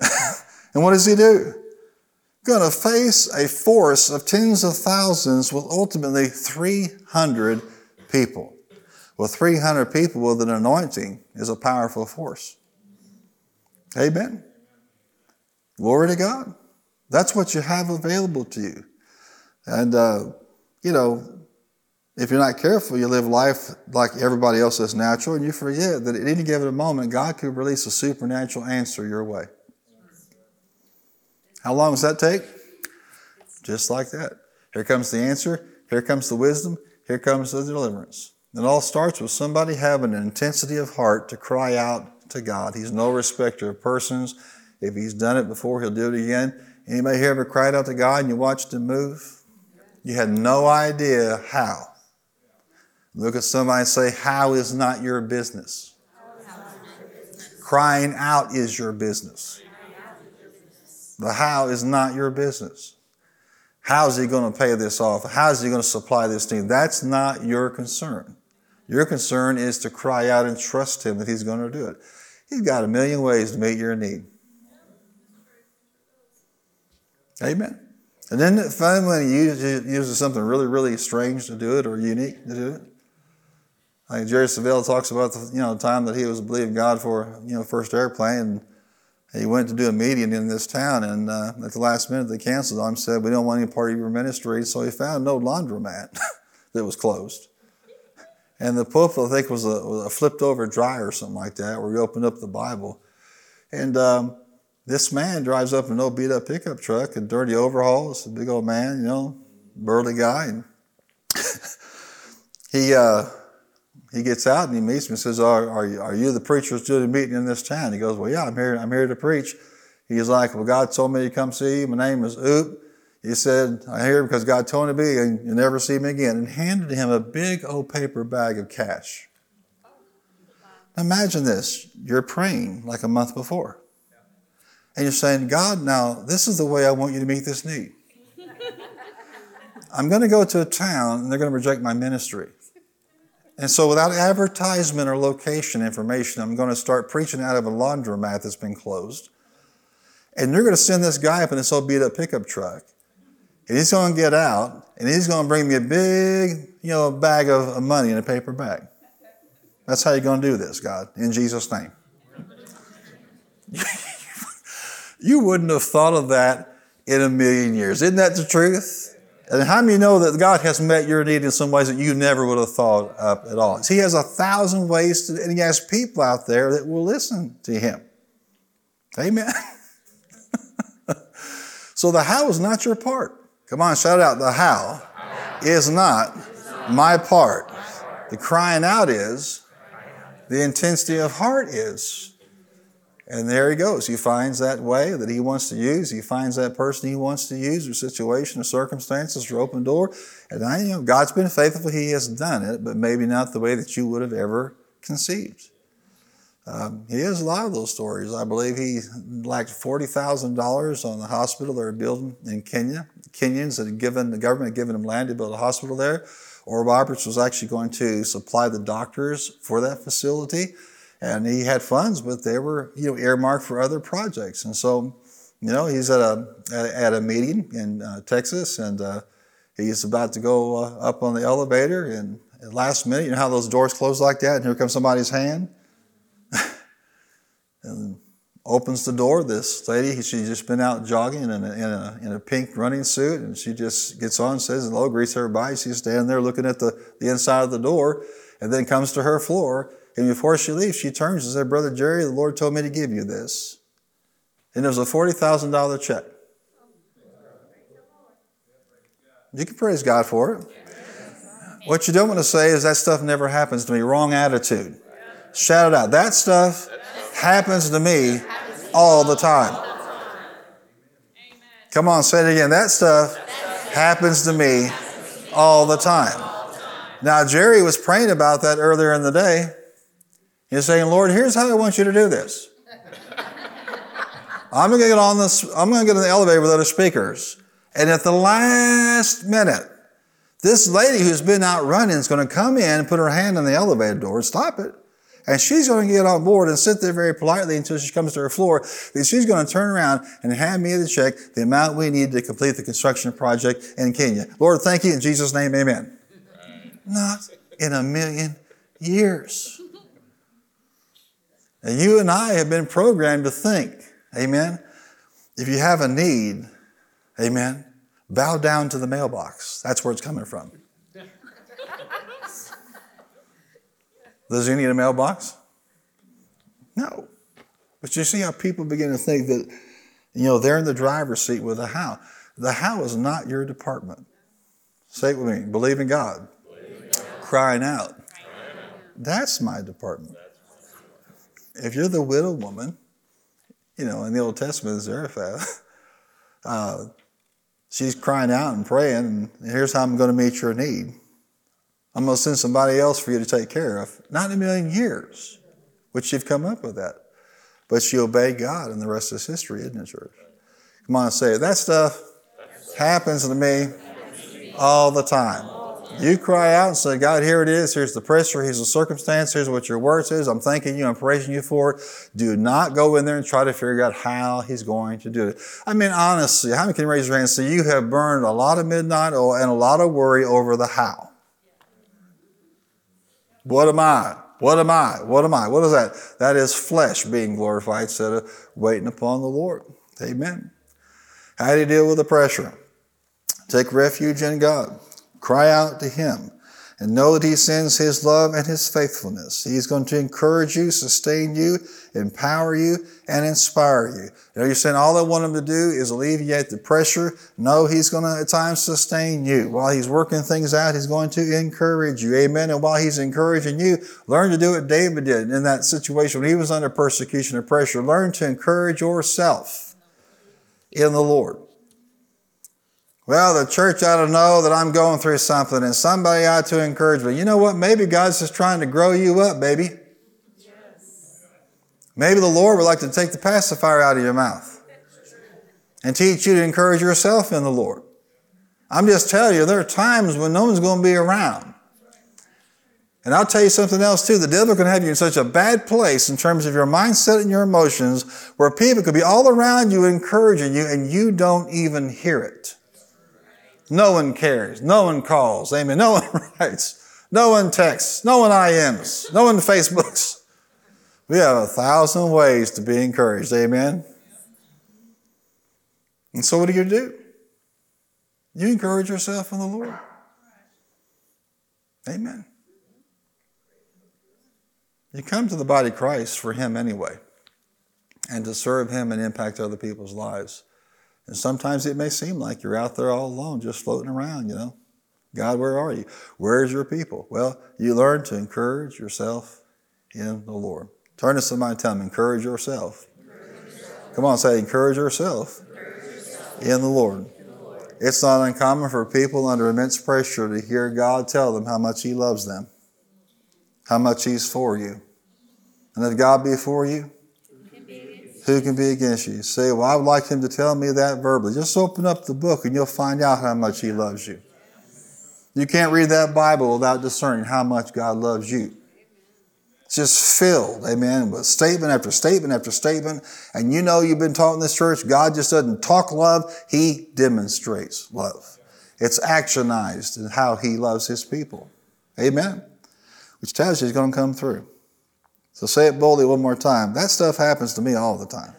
S1: and what does he do? Going to face a force of tens of thousands with ultimately 300 people. Well, 300 people with an anointing is a powerful force. Amen. Glory to God. That's what you have available to you. And, uh, you know, if you're not careful, you live life like everybody else is natural, and you forget that at any given moment, God could release a supernatural answer your way. How long does that take? Just like that. Here comes the answer. Here comes the wisdom. Here comes the deliverance. It all starts with somebody having an intensity of heart to cry out to God. He's no respecter of persons. If he's done it before, he'll do it again. Anybody here ever cried out to God and you watched him move? You had no idea how. Look at somebody and say, How is not your business? Crying out is your business. The how is not your business. How's he going to pay this off? How's he going to supply this need? That's not your concern. Your concern is to cry out and trust him that he's going to do it. He's got a million ways to meet your need. Amen. And then finally, he uses something really, really strange to do it or unique to do it. Think Jerry Savelle talks about the you know time that he was believing God for you know first airplane he went to do a meeting in this town, and uh, at the last minute they canceled on him. Said we don't want any part of your ministry, so he found no laundromat that was closed. And the pulpit, I think, was a, was a, flipped over dryer or something like that, where he opened up the Bible. And um, this man drives up in an old beat up pickup truck and dirty overalls, a big old man, you know, burly guy. And he uh, he gets out and he meets me and says, are, are, you, are you the preacher that's meeting in this town? He goes, Well, yeah, I'm here, I'm here to preach. He's like, Well, God told me to come see you. My name is Oop. He said, I'm here because God told me to be, and you'll never see me again. And handed him a big old paper bag of cash. Now imagine this you're praying like a month before. And you're saying, God, now this is the way I want you to meet this need. I'm going to go to a town and they're going to reject my ministry. And so, without advertisement or location information, I'm going to start preaching out of a laundromat that's been closed. And you're going to send this guy up in this old beat up pickup truck. And he's going to get out and he's going to bring me a big, you know, bag of money in a paper bag. That's how you're going to do this, God, in Jesus' name. you wouldn't have thought of that in a million years. Isn't that the truth? And how many know that God has met your need in some ways that you never would have thought of at all? He has a thousand ways to, and He has people out there that will listen to Him. Amen. so the how is not your part. Come on, shout out the how is not my part. The crying out is, the intensity of heart is. And there he goes. He finds that way that he wants to use. He finds that person he wants to use, or situation, or circumstances, or open door. And I, you know, God's been faithful. He has done it, but maybe not the way that you would have ever conceived. Um, he has a lot of those stories. I believe he lacked forty thousand dollars on the hospital they were building in Kenya. Kenyans had given the government had given him land to build a hospital there. Oral Roberts was actually going to supply the doctors for that facility, and he had funds, but they were you know earmarked for other projects. And so, you know, he's at a at a meeting in uh, Texas, and uh, he's about to go uh, up on the elevator, and last minute, you know how those doors close like that, and here comes somebody's hand and opens the door. This lady, she's just been out jogging in a, in a, in a pink running suit, and she just gets on, says hello, greets everybody. She's standing there looking at the, the inside of the door, and then comes to her floor. And before she leaves, she turns and says, Brother Jerry, the Lord told me to give you this. And it was a $40,000 check. You can praise God for it. What you don't want to say is that stuff never happens to me. Wrong attitude. Shout it out. That stuff happens to me all the time. Come on, say it again. That stuff happens to me all the time. Now, Jerry was praying about that earlier in the day. He's saying, Lord, here's how I want you to do this. I'm going to get on this, I'm going to get in the elevator with other speakers. And at the last minute, this lady who's been out running is going to come in and put her hand on the elevator door and stop it. And she's going to get on board and sit there very politely until she comes to her floor. Then she's going to turn around and hand me the check, the amount we need to complete the construction project in Kenya. Lord, thank you in Jesus' name, amen. Not in a million years. And you and I have been programmed to think, amen. If you have a need, amen, bow down to the mailbox. That's where it's coming from. Does he need a mailbox? No. But you see how people begin to think that, you know, they're in the driver's seat with the how. The how is not your department. Say it with me. Believe in God. Believe in God. Crying out. That's my department. If you're the widow woman, you know, in the Old Testament, Zarephath, uh, she's crying out and praying, and here's how I'm going to meet your need. I'm going to send somebody else for you to take care of. Not in a million years would she have come up with that. But she obeyed God, and the rest is history, isn't it, church? Come on, say it. That stuff happens to me all the time. You cry out and say, God, here it is. Here's the pressure. Here's the circumstance. Here's what your word says. I'm thanking you. I'm praising you for it. Do not go in there and try to figure out how he's going to do it. I mean, honestly, how many can raise your hand and say you have burned a lot of midnight oil and a lot of worry over the how? What am I? What am I? What am I? What is that? That is flesh being glorified instead of waiting upon the Lord. Amen. How do you deal with the pressure? Take refuge in God. Cry out to Him and know that He sends His love and His faithfulness. He's going to encourage you, sustain you, empower you, and inspire you. You know, you're saying all I want Him to do is alleviate the pressure. No, He's going to at times sustain you. While He's working things out, He's going to encourage you. Amen. And while He's encouraging you, learn to do what David did in that situation when he was under persecution or pressure. Learn to encourage yourself in the Lord. Well, the church ought to know that I'm going through something and somebody ought to encourage me. You know what? Maybe God's just trying to grow you up, baby. Yes. Maybe the Lord would like to take the pacifier out of your mouth and teach you to encourage yourself in the Lord. I'm just telling you, there are times when no one's going to be around. And I'll tell you something else too. The devil can have you in such a bad place in terms of your mindset and your emotions where people could be all around you encouraging you and you don't even hear it. No one cares. No one calls. Amen. No one writes. No one texts. No one IMs. No one Facebooks. We have a thousand ways to be encouraged. Amen. And so, what do you do? You encourage yourself in the Lord. Amen. You come to the body of Christ for Him anyway, and to serve Him and impact other people's lives. And sometimes it may seem like you're out there all alone, just floating around, you know. God, where are you? Where's your people? Well, you learn to encourage yourself in the Lord. Turn to somebody and tell them, encourage yourself. Come on, say, encourage yourself, encourage yourself. in the Lord. It's not uncommon for people under immense pressure to hear God tell them how much He loves them, how much He's for you. And if God be for you, who can be against you? Say, well, I would like Him to tell me that verbally. Just open up the book and you'll find out how much He loves you. You can't read that Bible without discerning how much God loves you. It's just filled, amen, with statement after statement after statement. And you know you've been taught in this church, God just doesn't talk love, He demonstrates love. It's actionized in how He loves His people. Amen. Which tells you He's going to come through. So say it boldly one more time. That stuff happens to me all the time.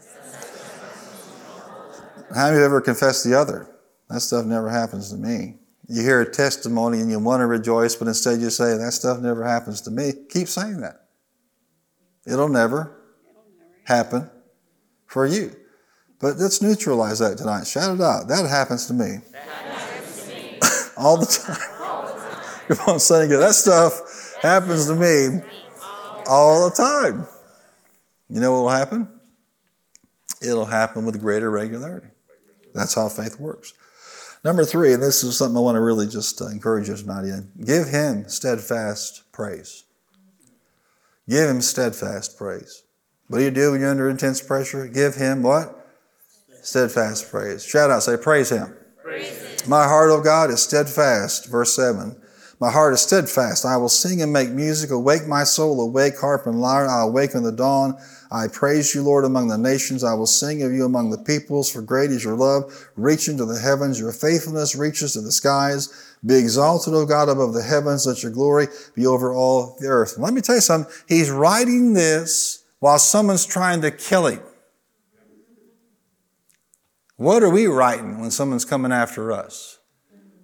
S1: How many of you ever confessed the other? That stuff never happens to me. You hear a testimony and you want to rejoice, but instead you say, That stuff never happens to me. Keep saying that. It'll never happen for you. But let's neutralize that tonight. Shout it out. That happens to me. Happens to me. All the time. Come on, saying it. That stuff happens to me all the time. You know what will happen? It'll happen with greater regularity. That's how faith works. Number three, and this is something I want to really just uh, encourage you tonight in give Him steadfast praise. Give him steadfast praise. What do you do when you're under intense pressure? Give him what? Steadfast praise. Shout out, say, praise him. Praise him. My heart, O God, is steadfast. Verse 7. My heart is steadfast. I will sing and make music. Awake my soul, awake harp and lyre. I awake in the dawn. I praise you, Lord, among the nations. I will sing of you among the peoples, for great is your love, reaching to the heavens. Your faithfulness reaches to the skies. Be exalted, O God, above the heavens. Let your glory be over all the earth. Let me tell you something. He's writing this while someone's trying to kill him. What are we writing when someone's coming after us?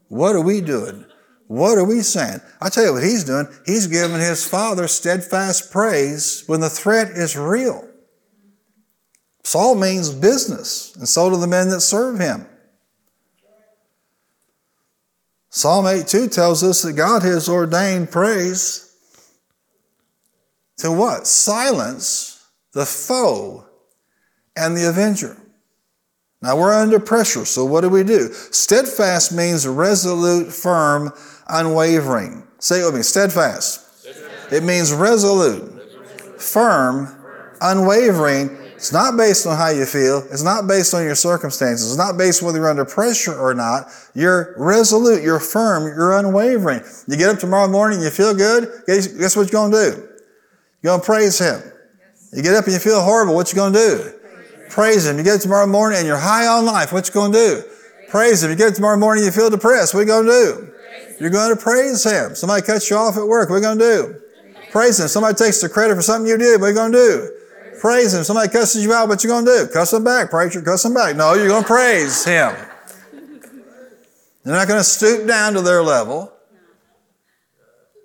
S1: What are we doing? What are we saying? I tell you what he's doing. He's giving his father steadfast praise when the threat is real. Saul means business, and so do the men that serve him. Psalm 8 2 tells us that God has ordained praise to what? Silence the foe and the avenger. Now we're under pressure, so what do we do? Steadfast means resolute, firm, unwavering. Say it with me steadfast. It means resolute, firm, unwavering, it's not based on how you feel. It's not based on your circumstances. It's not based whether you're under pressure or not. You're resolute. You're firm. You're unwavering. You get up tomorrow morning, you feel good. Guess what you're going to do? You're going to praise Him. You get up and you feel horrible. What you going to do? Praise Him. You get up tomorrow morning and you're high on life. What you going to do? Praise Him. You get up tomorrow morning and you feel depressed. What you going to do? You're going to praise Him. Somebody cuts you off at work. What are you going to do? Praise Him. Somebody takes the credit for something you did. What are you going to do? praise Him. Somebody cusses you out, what you going to do? Cuss them back, preacher, cuss them back. No, you're going to praise Him. You're not going to stoop down to their level.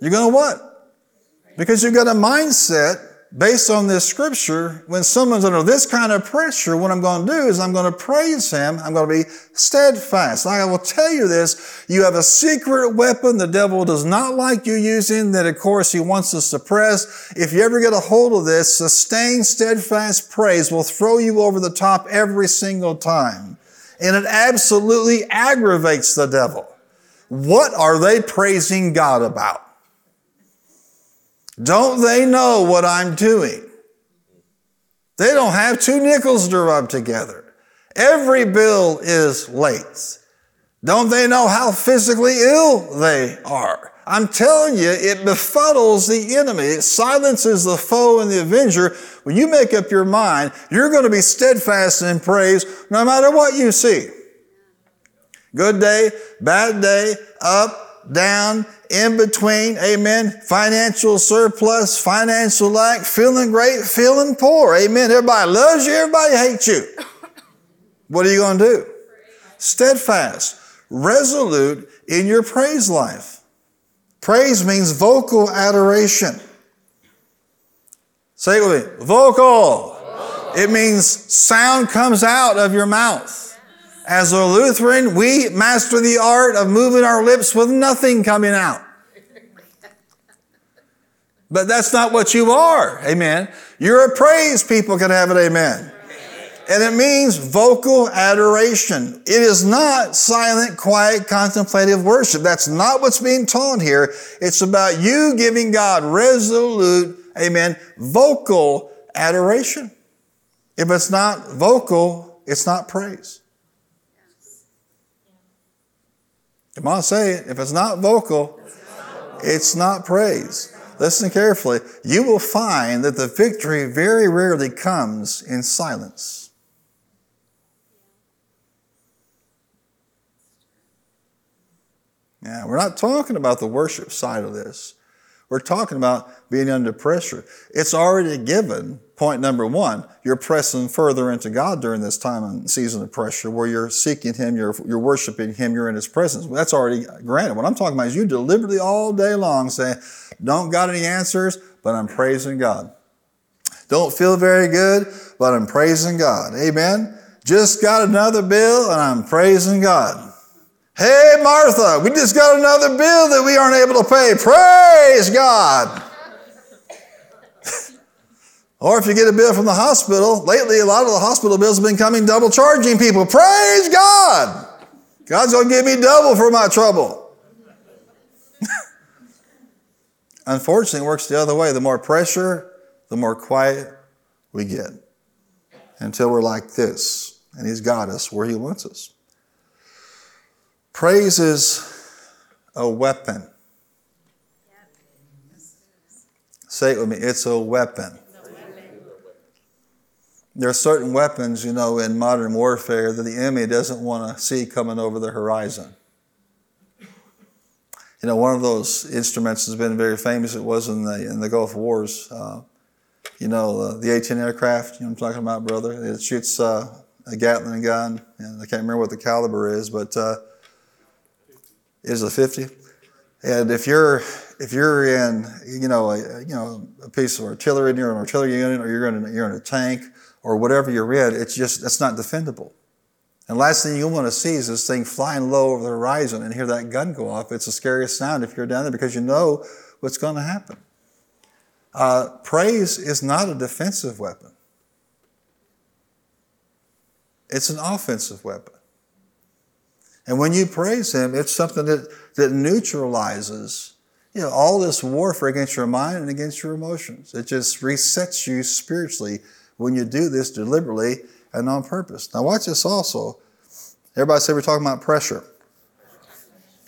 S1: You're going to what? Because you've got a mindset based on this scripture, when someone's under this kind of pressure, what I'm going to do is I'm going to praise him. I'm going to be steadfast. I will tell you this. You have a secret weapon the devil does not like you using that, of course, he wants to suppress. If you ever get a hold of this, sustained, steadfast praise will throw you over the top every single time. And it absolutely aggravates the devil. What are they praising God about? Don't they know what I'm doing? They don't have two nickels to rub together. Every bill is late. Don't they know how physically ill they are? I'm telling you, it befuddles the enemy. It silences the foe and the avenger. When you make up your mind, you're going to be steadfast in praise no matter what you see. Good day, bad day, up, down, in between, amen. Financial surplus, financial lack, feeling great, feeling poor, amen. Everybody loves you, everybody hates you. What are you going to do? Steadfast, resolute in your praise life. Praise means vocal adoration. Say it with me vocal. vocal. It means sound comes out of your mouth. As a Lutheran, we master the art of moving our lips with nothing coming out. But that's not what you are. Amen. You're a praise people can have it. Amen. And it means vocal adoration. It is not silent, quiet, contemplative worship. That's not what's being taught here. It's about you giving God resolute, amen, vocal adoration. If it's not vocal, it's not praise. Come on, say it. If it's not vocal, it's not praise. Listen carefully. You will find that the victory very rarely comes in silence. Now, we're not talking about the worship side of this. We're talking about being under pressure. It's already given. Point number one, you're pressing further into God during this time and season of pressure where you're seeking Him, you're, you're worshiping Him, you're in His presence. That's already granted. What I'm talking about is you deliberately all day long say, don't got any answers, but I'm praising God. Don't feel very good, but I'm praising God. Amen. Just got another bill and I'm praising God. Hey, Martha, we just got another bill that we aren't able to pay. Praise God. Or if you get a bill from the hospital, lately a lot of the hospital bills have been coming double charging people. Praise God. God's going to give me double for my trouble. Unfortunately, it works the other way. The more pressure, the more quiet we get until we're like this. And He's got us where He wants us. Praise is a weapon. Say it with me it's a weapon. There are certain weapons, you know, in modern warfare that the enemy doesn't want to see coming over the horizon. You know, one of those instruments has been very famous. It was in the in the Gulf Wars. Uh, you know, uh, the A-10 aircraft. You know, I'm talking about, brother. It shoots uh, a Gatling gun, and I can't remember what the caliber is, but uh, is a 50. And if you're if you're in you know a, you know a piece of artillery, and you're an artillery unit, or you're in a, you're in a tank, or whatever you're in, it's just it's not defendable. And last thing you want to see is this thing flying low over the horizon and hear that gun go off. It's the scariest sound if you're down there because you know what's going to happen. Uh, praise is not a defensive weapon. It's an offensive weapon. And when you praise Him, it's something that, that neutralizes you know, all this warfare against your mind and against your emotions. It just resets you spiritually when you do this deliberately and on purpose. Now, watch this also. Everybody say we're talking about pressure.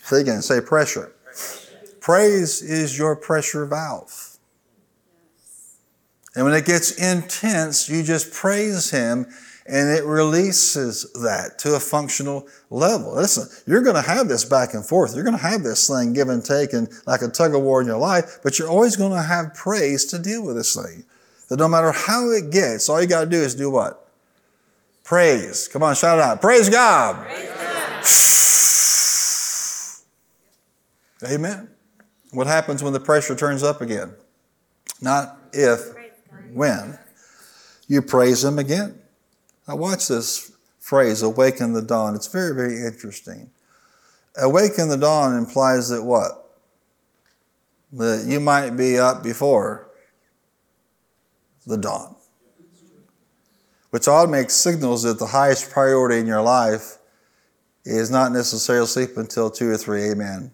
S1: Say again, say pressure. Praise is your pressure valve. And when it gets intense, you just praise Him and it releases that to a functional level. Listen, you're going to have this back and forth. You're going to have this thing give and take and like a tug of war in your life, but you're always going to have praise to deal with this thing. That no matter how it gets, all you got to do is do what? Praise. Come on, shout it out. Praise God. Praise God. Amen. What happens when the pressure turns up again? Not if, when. You praise Him again. Now, watch this phrase, awaken the dawn. It's very, very interesting. Awaken the dawn implies that what? That you might be up before the dawn. Which automatically signals that the highest priority in your life is not necessarily sleep until two or three, amen.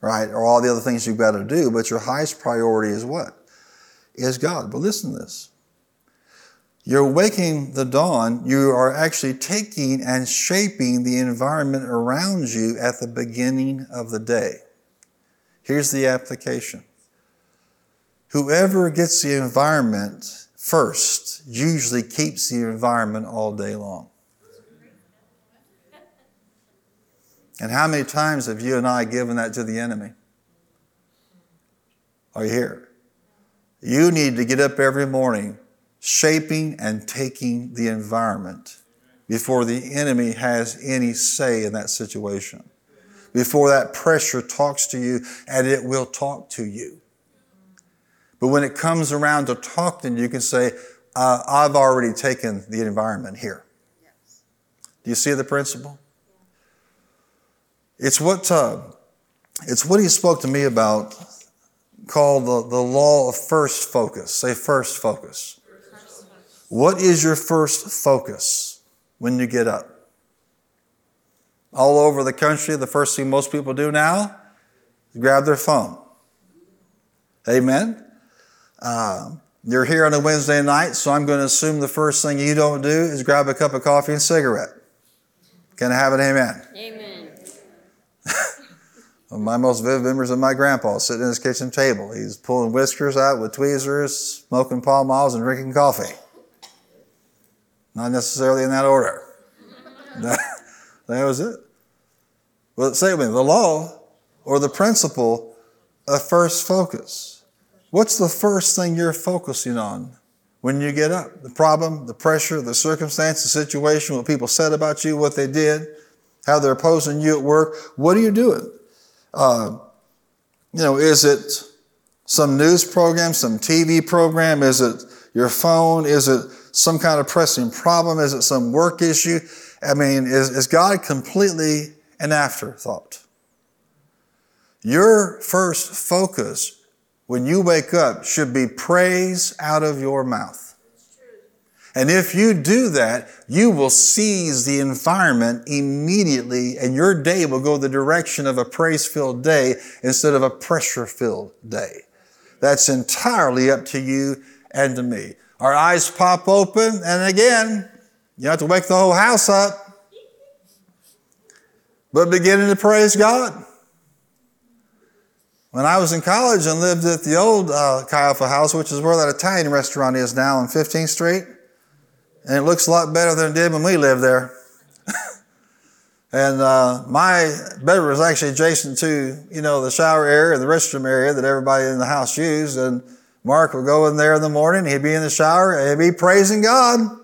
S1: Right? Or all the other things you've got to do, but your highest priority is what? Is God. But listen to this. You're waking the dawn. You are actually taking and shaping the environment around you at the beginning of the day. Here's the application whoever gets the environment first usually keeps the environment all day long. And how many times have you and I given that to the enemy? Are you here? You need to get up every morning shaping and taking the environment before the enemy has any say in that situation. Before that pressure talks to you, and it will talk to you. But when it comes around to talk to you, can say, uh, I've already taken the environment here. Do You see the principle? It's what, uh, it's what he spoke to me about called the, the law of first focus. Say first focus. What is your first focus when you get up? All over the country, the first thing most people do now is grab their phone. Amen? Uh, you're here on a Wednesday night, so I'm going to assume the first thing you don't do is grab a cup of coffee and cigarette. Can I have an amen?
S2: Amen.
S1: my most vivid memories of my grandpa sitting at his kitchen table. He's pulling whiskers out with tweezers, smoking Pall Malls, and drinking coffee. Not necessarily in that order. that, was it. Well, say with me the law or the principle of first focus. What's the first thing you're focusing on when you get up? The problem, the pressure, the circumstance, the situation, what people said about you, what they did, how they're opposing you at work. What are you doing? Uh, you know, is it some news program, some TV program? Is it your phone? Is it some kind of pressing problem? Is it some work issue? I mean, is, is God completely an afterthought? Your first focus when you wake up should be praise out of your mouth. And if you do that, you will seize the environment immediately and your day will go the direction of a praise filled day instead of a pressure filled day. That's entirely up to you and to me. Our eyes pop open, and again, you have to wake the whole house up, but beginning to praise God. When I was in college and lived at the old uh, Chi Alpha House, which is where that Italian restaurant is now on 15th Street, and it looks a lot better than it did when we lived there. and uh, my bedroom was actually adjacent to, you know, the shower area, the restroom area that everybody in the house used. And Mark would go in there in the morning, he'd be in the shower, and he'd be praising God.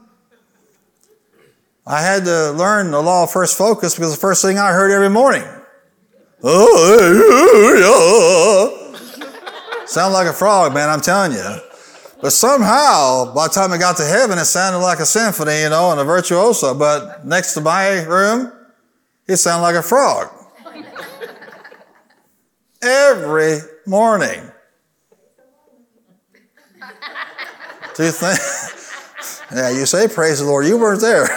S1: I had to learn the law of first focus because the first thing I heard every morning Oh yeah. sound like a frog, man, I'm telling you. But somehow, by the time I got to heaven, it sounded like a symphony, you know, and a virtuoso. But next to my room, it sounded like a frog. Every morning. Do you think? yeah, you say praise the Lord. You weren't there.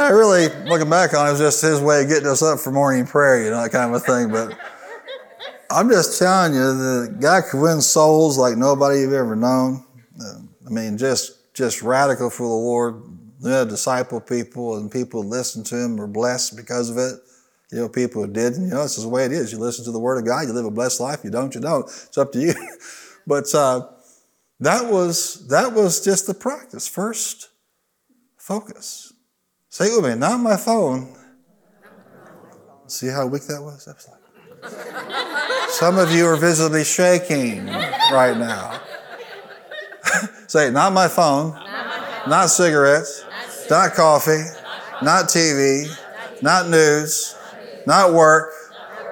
S1: I really, looking back on it, was just his way of getting us up for morning prayer, you know, that kind of a thing. But I'm just telling you, the guy could win souls like nobody you've ever known. Uh, I mean, just just radical for the Lord. Yeah, disciple people and people who listen to him were blessed because of it. You know, people who didn't. You know, this is the way it is. You listen to the Word of God, you live a blessed life. You don't, you don't. It's up to you. but uh, that was that was just the practice. First, focus. Say it with me, not my phone. See how weak that was? That was like... Some of you are visibly shaking right now. Say, not my phone, not cigarettes, not coffee, not TV, not news, not work,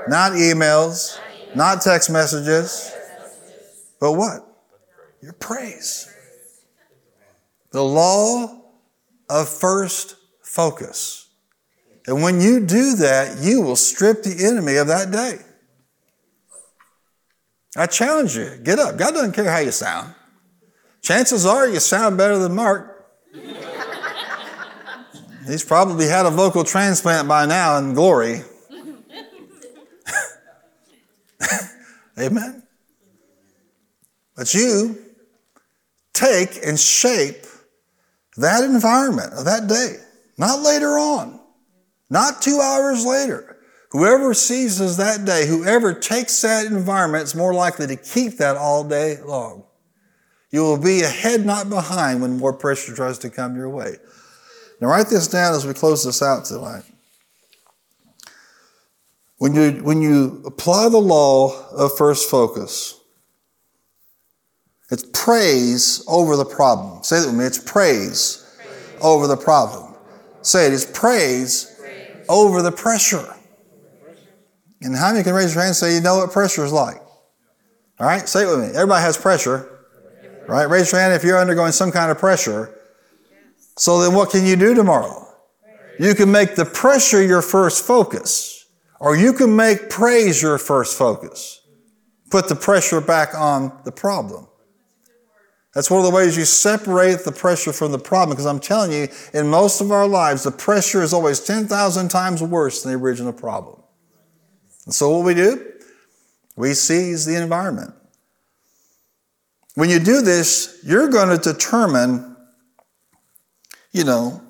S1: not emails, not text messages, but what? Your praise. The law of first focus. And when you do that, you will strip the enemy of that day. I challenge you, get up. God doesn't care how you sound. Chances are you sound better than Mark. He's probably had a vocal transplant by now in glory. Amen. But you take and shape that environment of that day. Not later on, not two hours later. Whoever seizes that day, whoever takes that environment is more likely to keep that all day long. You will be ahead, not behind, when more pressure tries to come your way. Now, write this down as we close this out tonight. When you, when you apply the law of first focus, it's praise over the problem. Say that with me. It's praise, praise. over the problem. Say it is praise, over the pressure. And how many can raise your hand and say, you know what pressure is like? All right, say it with me. Everybody has pressure. Right? Raise your hand if you're undergoing some kind of pressure. So then what can you do tomorrow? You can make the pressure your first focus, or you can make praise your first focus. Put the pressure back on the problem. That's one of the ways you separate the pressure from the problem. Because I'm telling you, in most of our lives, the pressure is always 10,000 times worse than the original problem. And so what we do? We seize the environment. When you do this, you're going to determine, you know,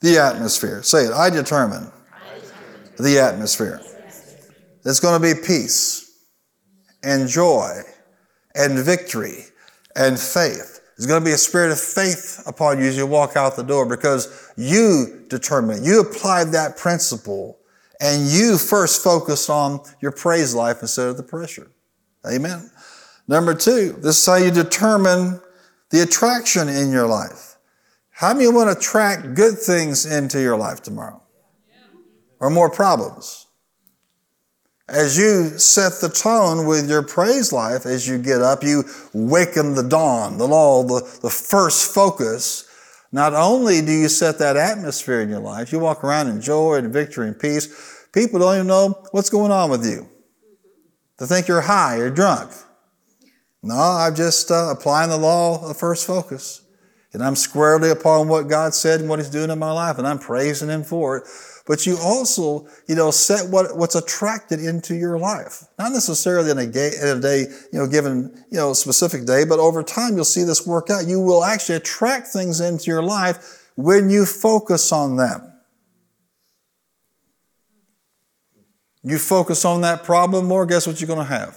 S1: the atmosphere. Say it. I determine, the atmosphere. It's going to be peace and joy and victory and faith. There's going to be a spirit of faith upon you as you walk out the door because you determine, you applied that principle and you first focused on your praise life instead of the pressure. Amen. Number two, this is how you determine the attraction in your life. How many want to attract good things into your life tomorrow? Or more problems? As you set the tone with your praise life, as you get up, you waken the dawn, the law, the, the first focus. Not only do you set that atmosphere in your life, you walk around in joy and victory and peace. People don't even know what's going on with you. They think you're high or drunk. No, I'm just uh, applying the law of first focus. And I'm squarely upon what God said and what He's doing in my life, and I'm praising Him for it but you also, you know, set what, what's attracted into your life. Not necessarily in a, day, in a day, you know, given, you know, specific day, but over time you'll see this work out. You will actually attract things into your life when you focus on them. You focus on that problem more, guess what you're going to have?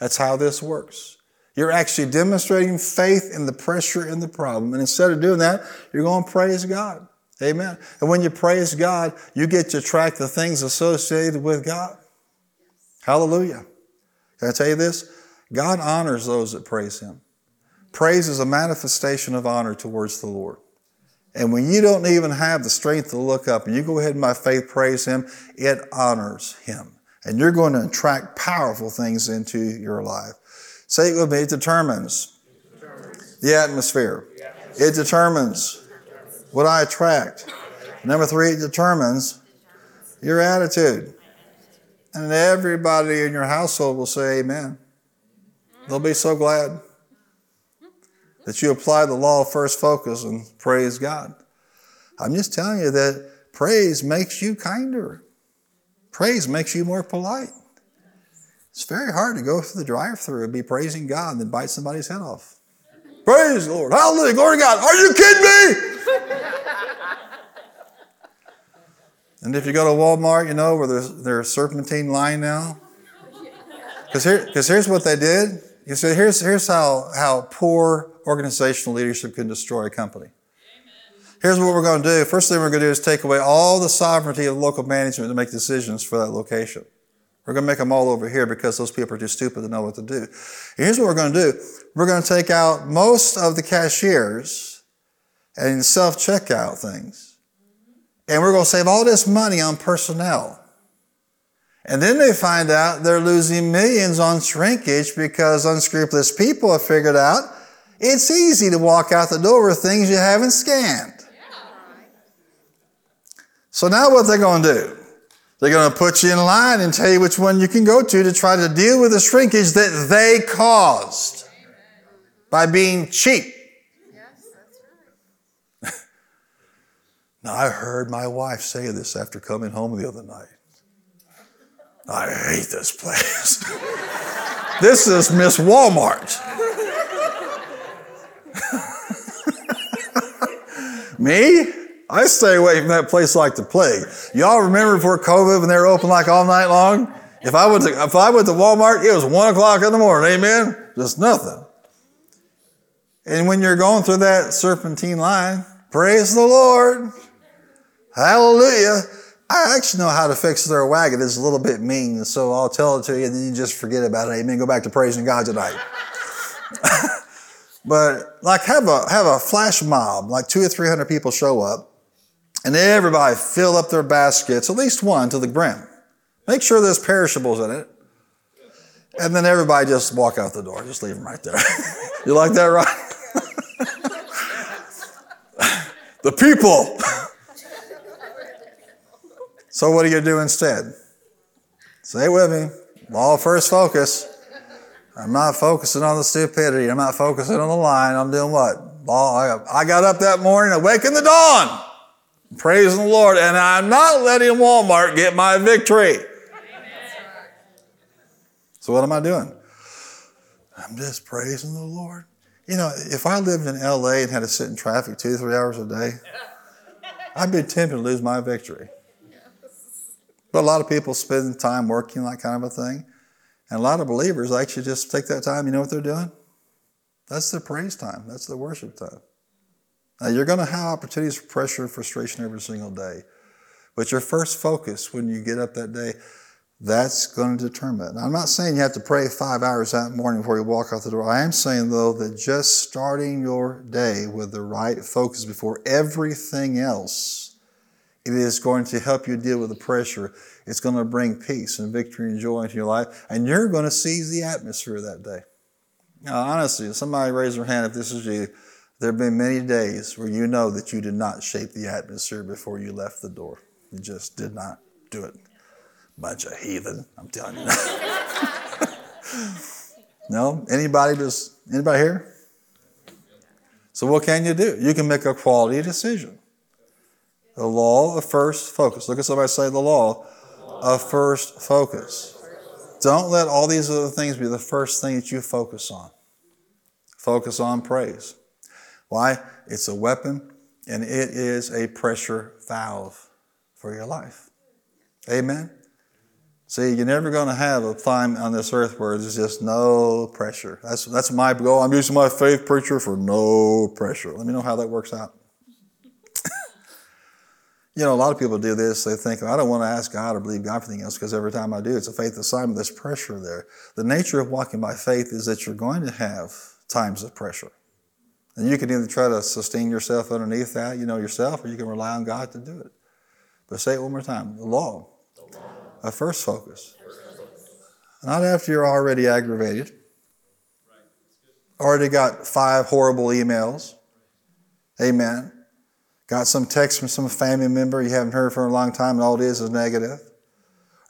S1: That's how this works. You're actually demonstrating faith in the pressure in the problem. And instead of doing that, you're going to praise God. Amen. And when you praise God, you get to track the things associated with God. Hallelujah. Can I tell you this? God honors those that praise Him. Praise is a manifestation of honor towards the Lord. And when you don't even have the strength to look up and you go ahead and by faith praise Him, it honors Him. And you're going to attract powerful things into your life. Say it with me, it determines, it determines. the atmosphere. It determines what I attract. Number three, it determines your attitude. And everybody in your household will say amen. They'll be so glad that you apply the law of first focus and praise God. I'm just telling you that praise makes you kinder. Praise makes you more polite. It's very hard to go through the drive through and be praising God and then bite somebody's head off. Praise the Lord. Hallelujah. Glory to God. Are you kidding me? and if you go to Walmart, you know where there's, there's serpentine line now. Because here, cause here's what they did. You see, here's, here's how, how poor organizational leadership can destroy a company. Here's what we're going to do. First thing we're going to do is take away all the sovereignty of local management to make decisions for that location. We're going to make them all over here because those people are too stupid to know what to do. And here's what we're going to do. We're going to take out most of the cashiers and self-checkout things. And we're going to save all this money on personnel. And then they find out they're losing millions on shrinkage because unscrupulous people have figured out it's easy to walk out the door with things you haven't scanned. So now what they're going to do? They're going to put you in line and tell you which one you can go to to try to deal with the shrinkage that they caused by being cheap. Now, I heard my wife say this after coming home the other night. I hate this place. this is Miss Walmart. Me? I stay away from that place like the plague. Y'all remember before COVID when they were open like all night long? If I went to, if I went to Walmart, it was one o'clock in the morning. Amen. Just nothing. And when you're going through that serpentine line, praise the Lord. Hallelujah. I actually know how to fix their wagon. It's a little bit mean, so I'll tell it to you and then you just forget about it. Amen. Go back to praising God tonight. but like have a have a flash mob, like two or three hundred people show up and everybody fill up their baskets, at least one to the brim. Make sure there's perishables in it. And then everybody just walk out the door. Just leave them right there. you like that, right? the people. So what do you do instead? Say with me. Law first focus. I'm not focusing on the stupidity. I'm not focusing on the line. I'm doing what? I got up that morning, awake in the dawn, praising the Lord, and I'm not letting Walmart get my victory. So what am I doing? I'm just praising the Lord. You know, if I lived in LA and had to sit in traffic two, three hours a day, I'd be tempted to lose my victory. But a lot of people spend time working that kind of a thing. And a lot of believers actually just take that time. You know what they're doing? That's the praise time. That's the worship time. Now, you're going to have opportunities for pressure and frustration every single day. But your first focus when you get up that day, that's going to determine it. Now, I'm not saying you have to pray five hours that morning before you walk out the door. I am saying, though, that just starting your day with the right focus before everything else, it is going to help you deal with the pressure it's going to bring peace and victory and joy into your life, and you're going to seize the atmosphere that day. Now, honestly, somebody raise their hand if this is you. There have been many days where you know that you did not shape the atmosphere before you left the door. You just did not do it. Bunch of heathen, I'm telling you. no? Anybody just anybody here? So what can you do? You can make a quality decision. The law of first focus. Look at somebody say the law of first focus. Don't let all these other things be the first thing that you focus on. Focus on praise. Why? It's a weapon and it is a pressure valve for your life. Amen. See, you're never going to have a time on this earth where there's just no pressure. That's, that's my goal. I'm using my faith preacher for no pressure. Let me know how that works out. You know, a lot of people do this. They think, I don't want to ask God or believe God for anything else because every time I do, it's a faith assignment. There's pressure there. The nature of walking by faith is that you're going to have times of pressure. And you can either try to sustain yourself underneath that, you know, yourself, or you can rely on God to do it. But say it one more time the law, a first focus. Not after you're already aggravated, already got five horrible emails. Amen Got some text from some family member you haven't heard for a long time, and all it is is negative.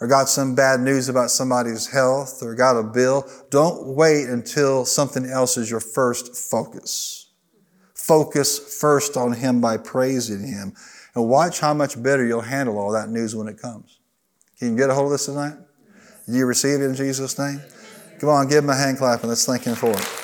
S1: Or got some bad news about somebody's health, or got a bill. Don't wait until something else is your first focus. Focus first on Him by praising Him. And watch how much better you'll handle all that news when it comes. Can you get a hold of this tonight? You receive it in Jesus' name? Come on, give him a hand clap and let's thank him for it.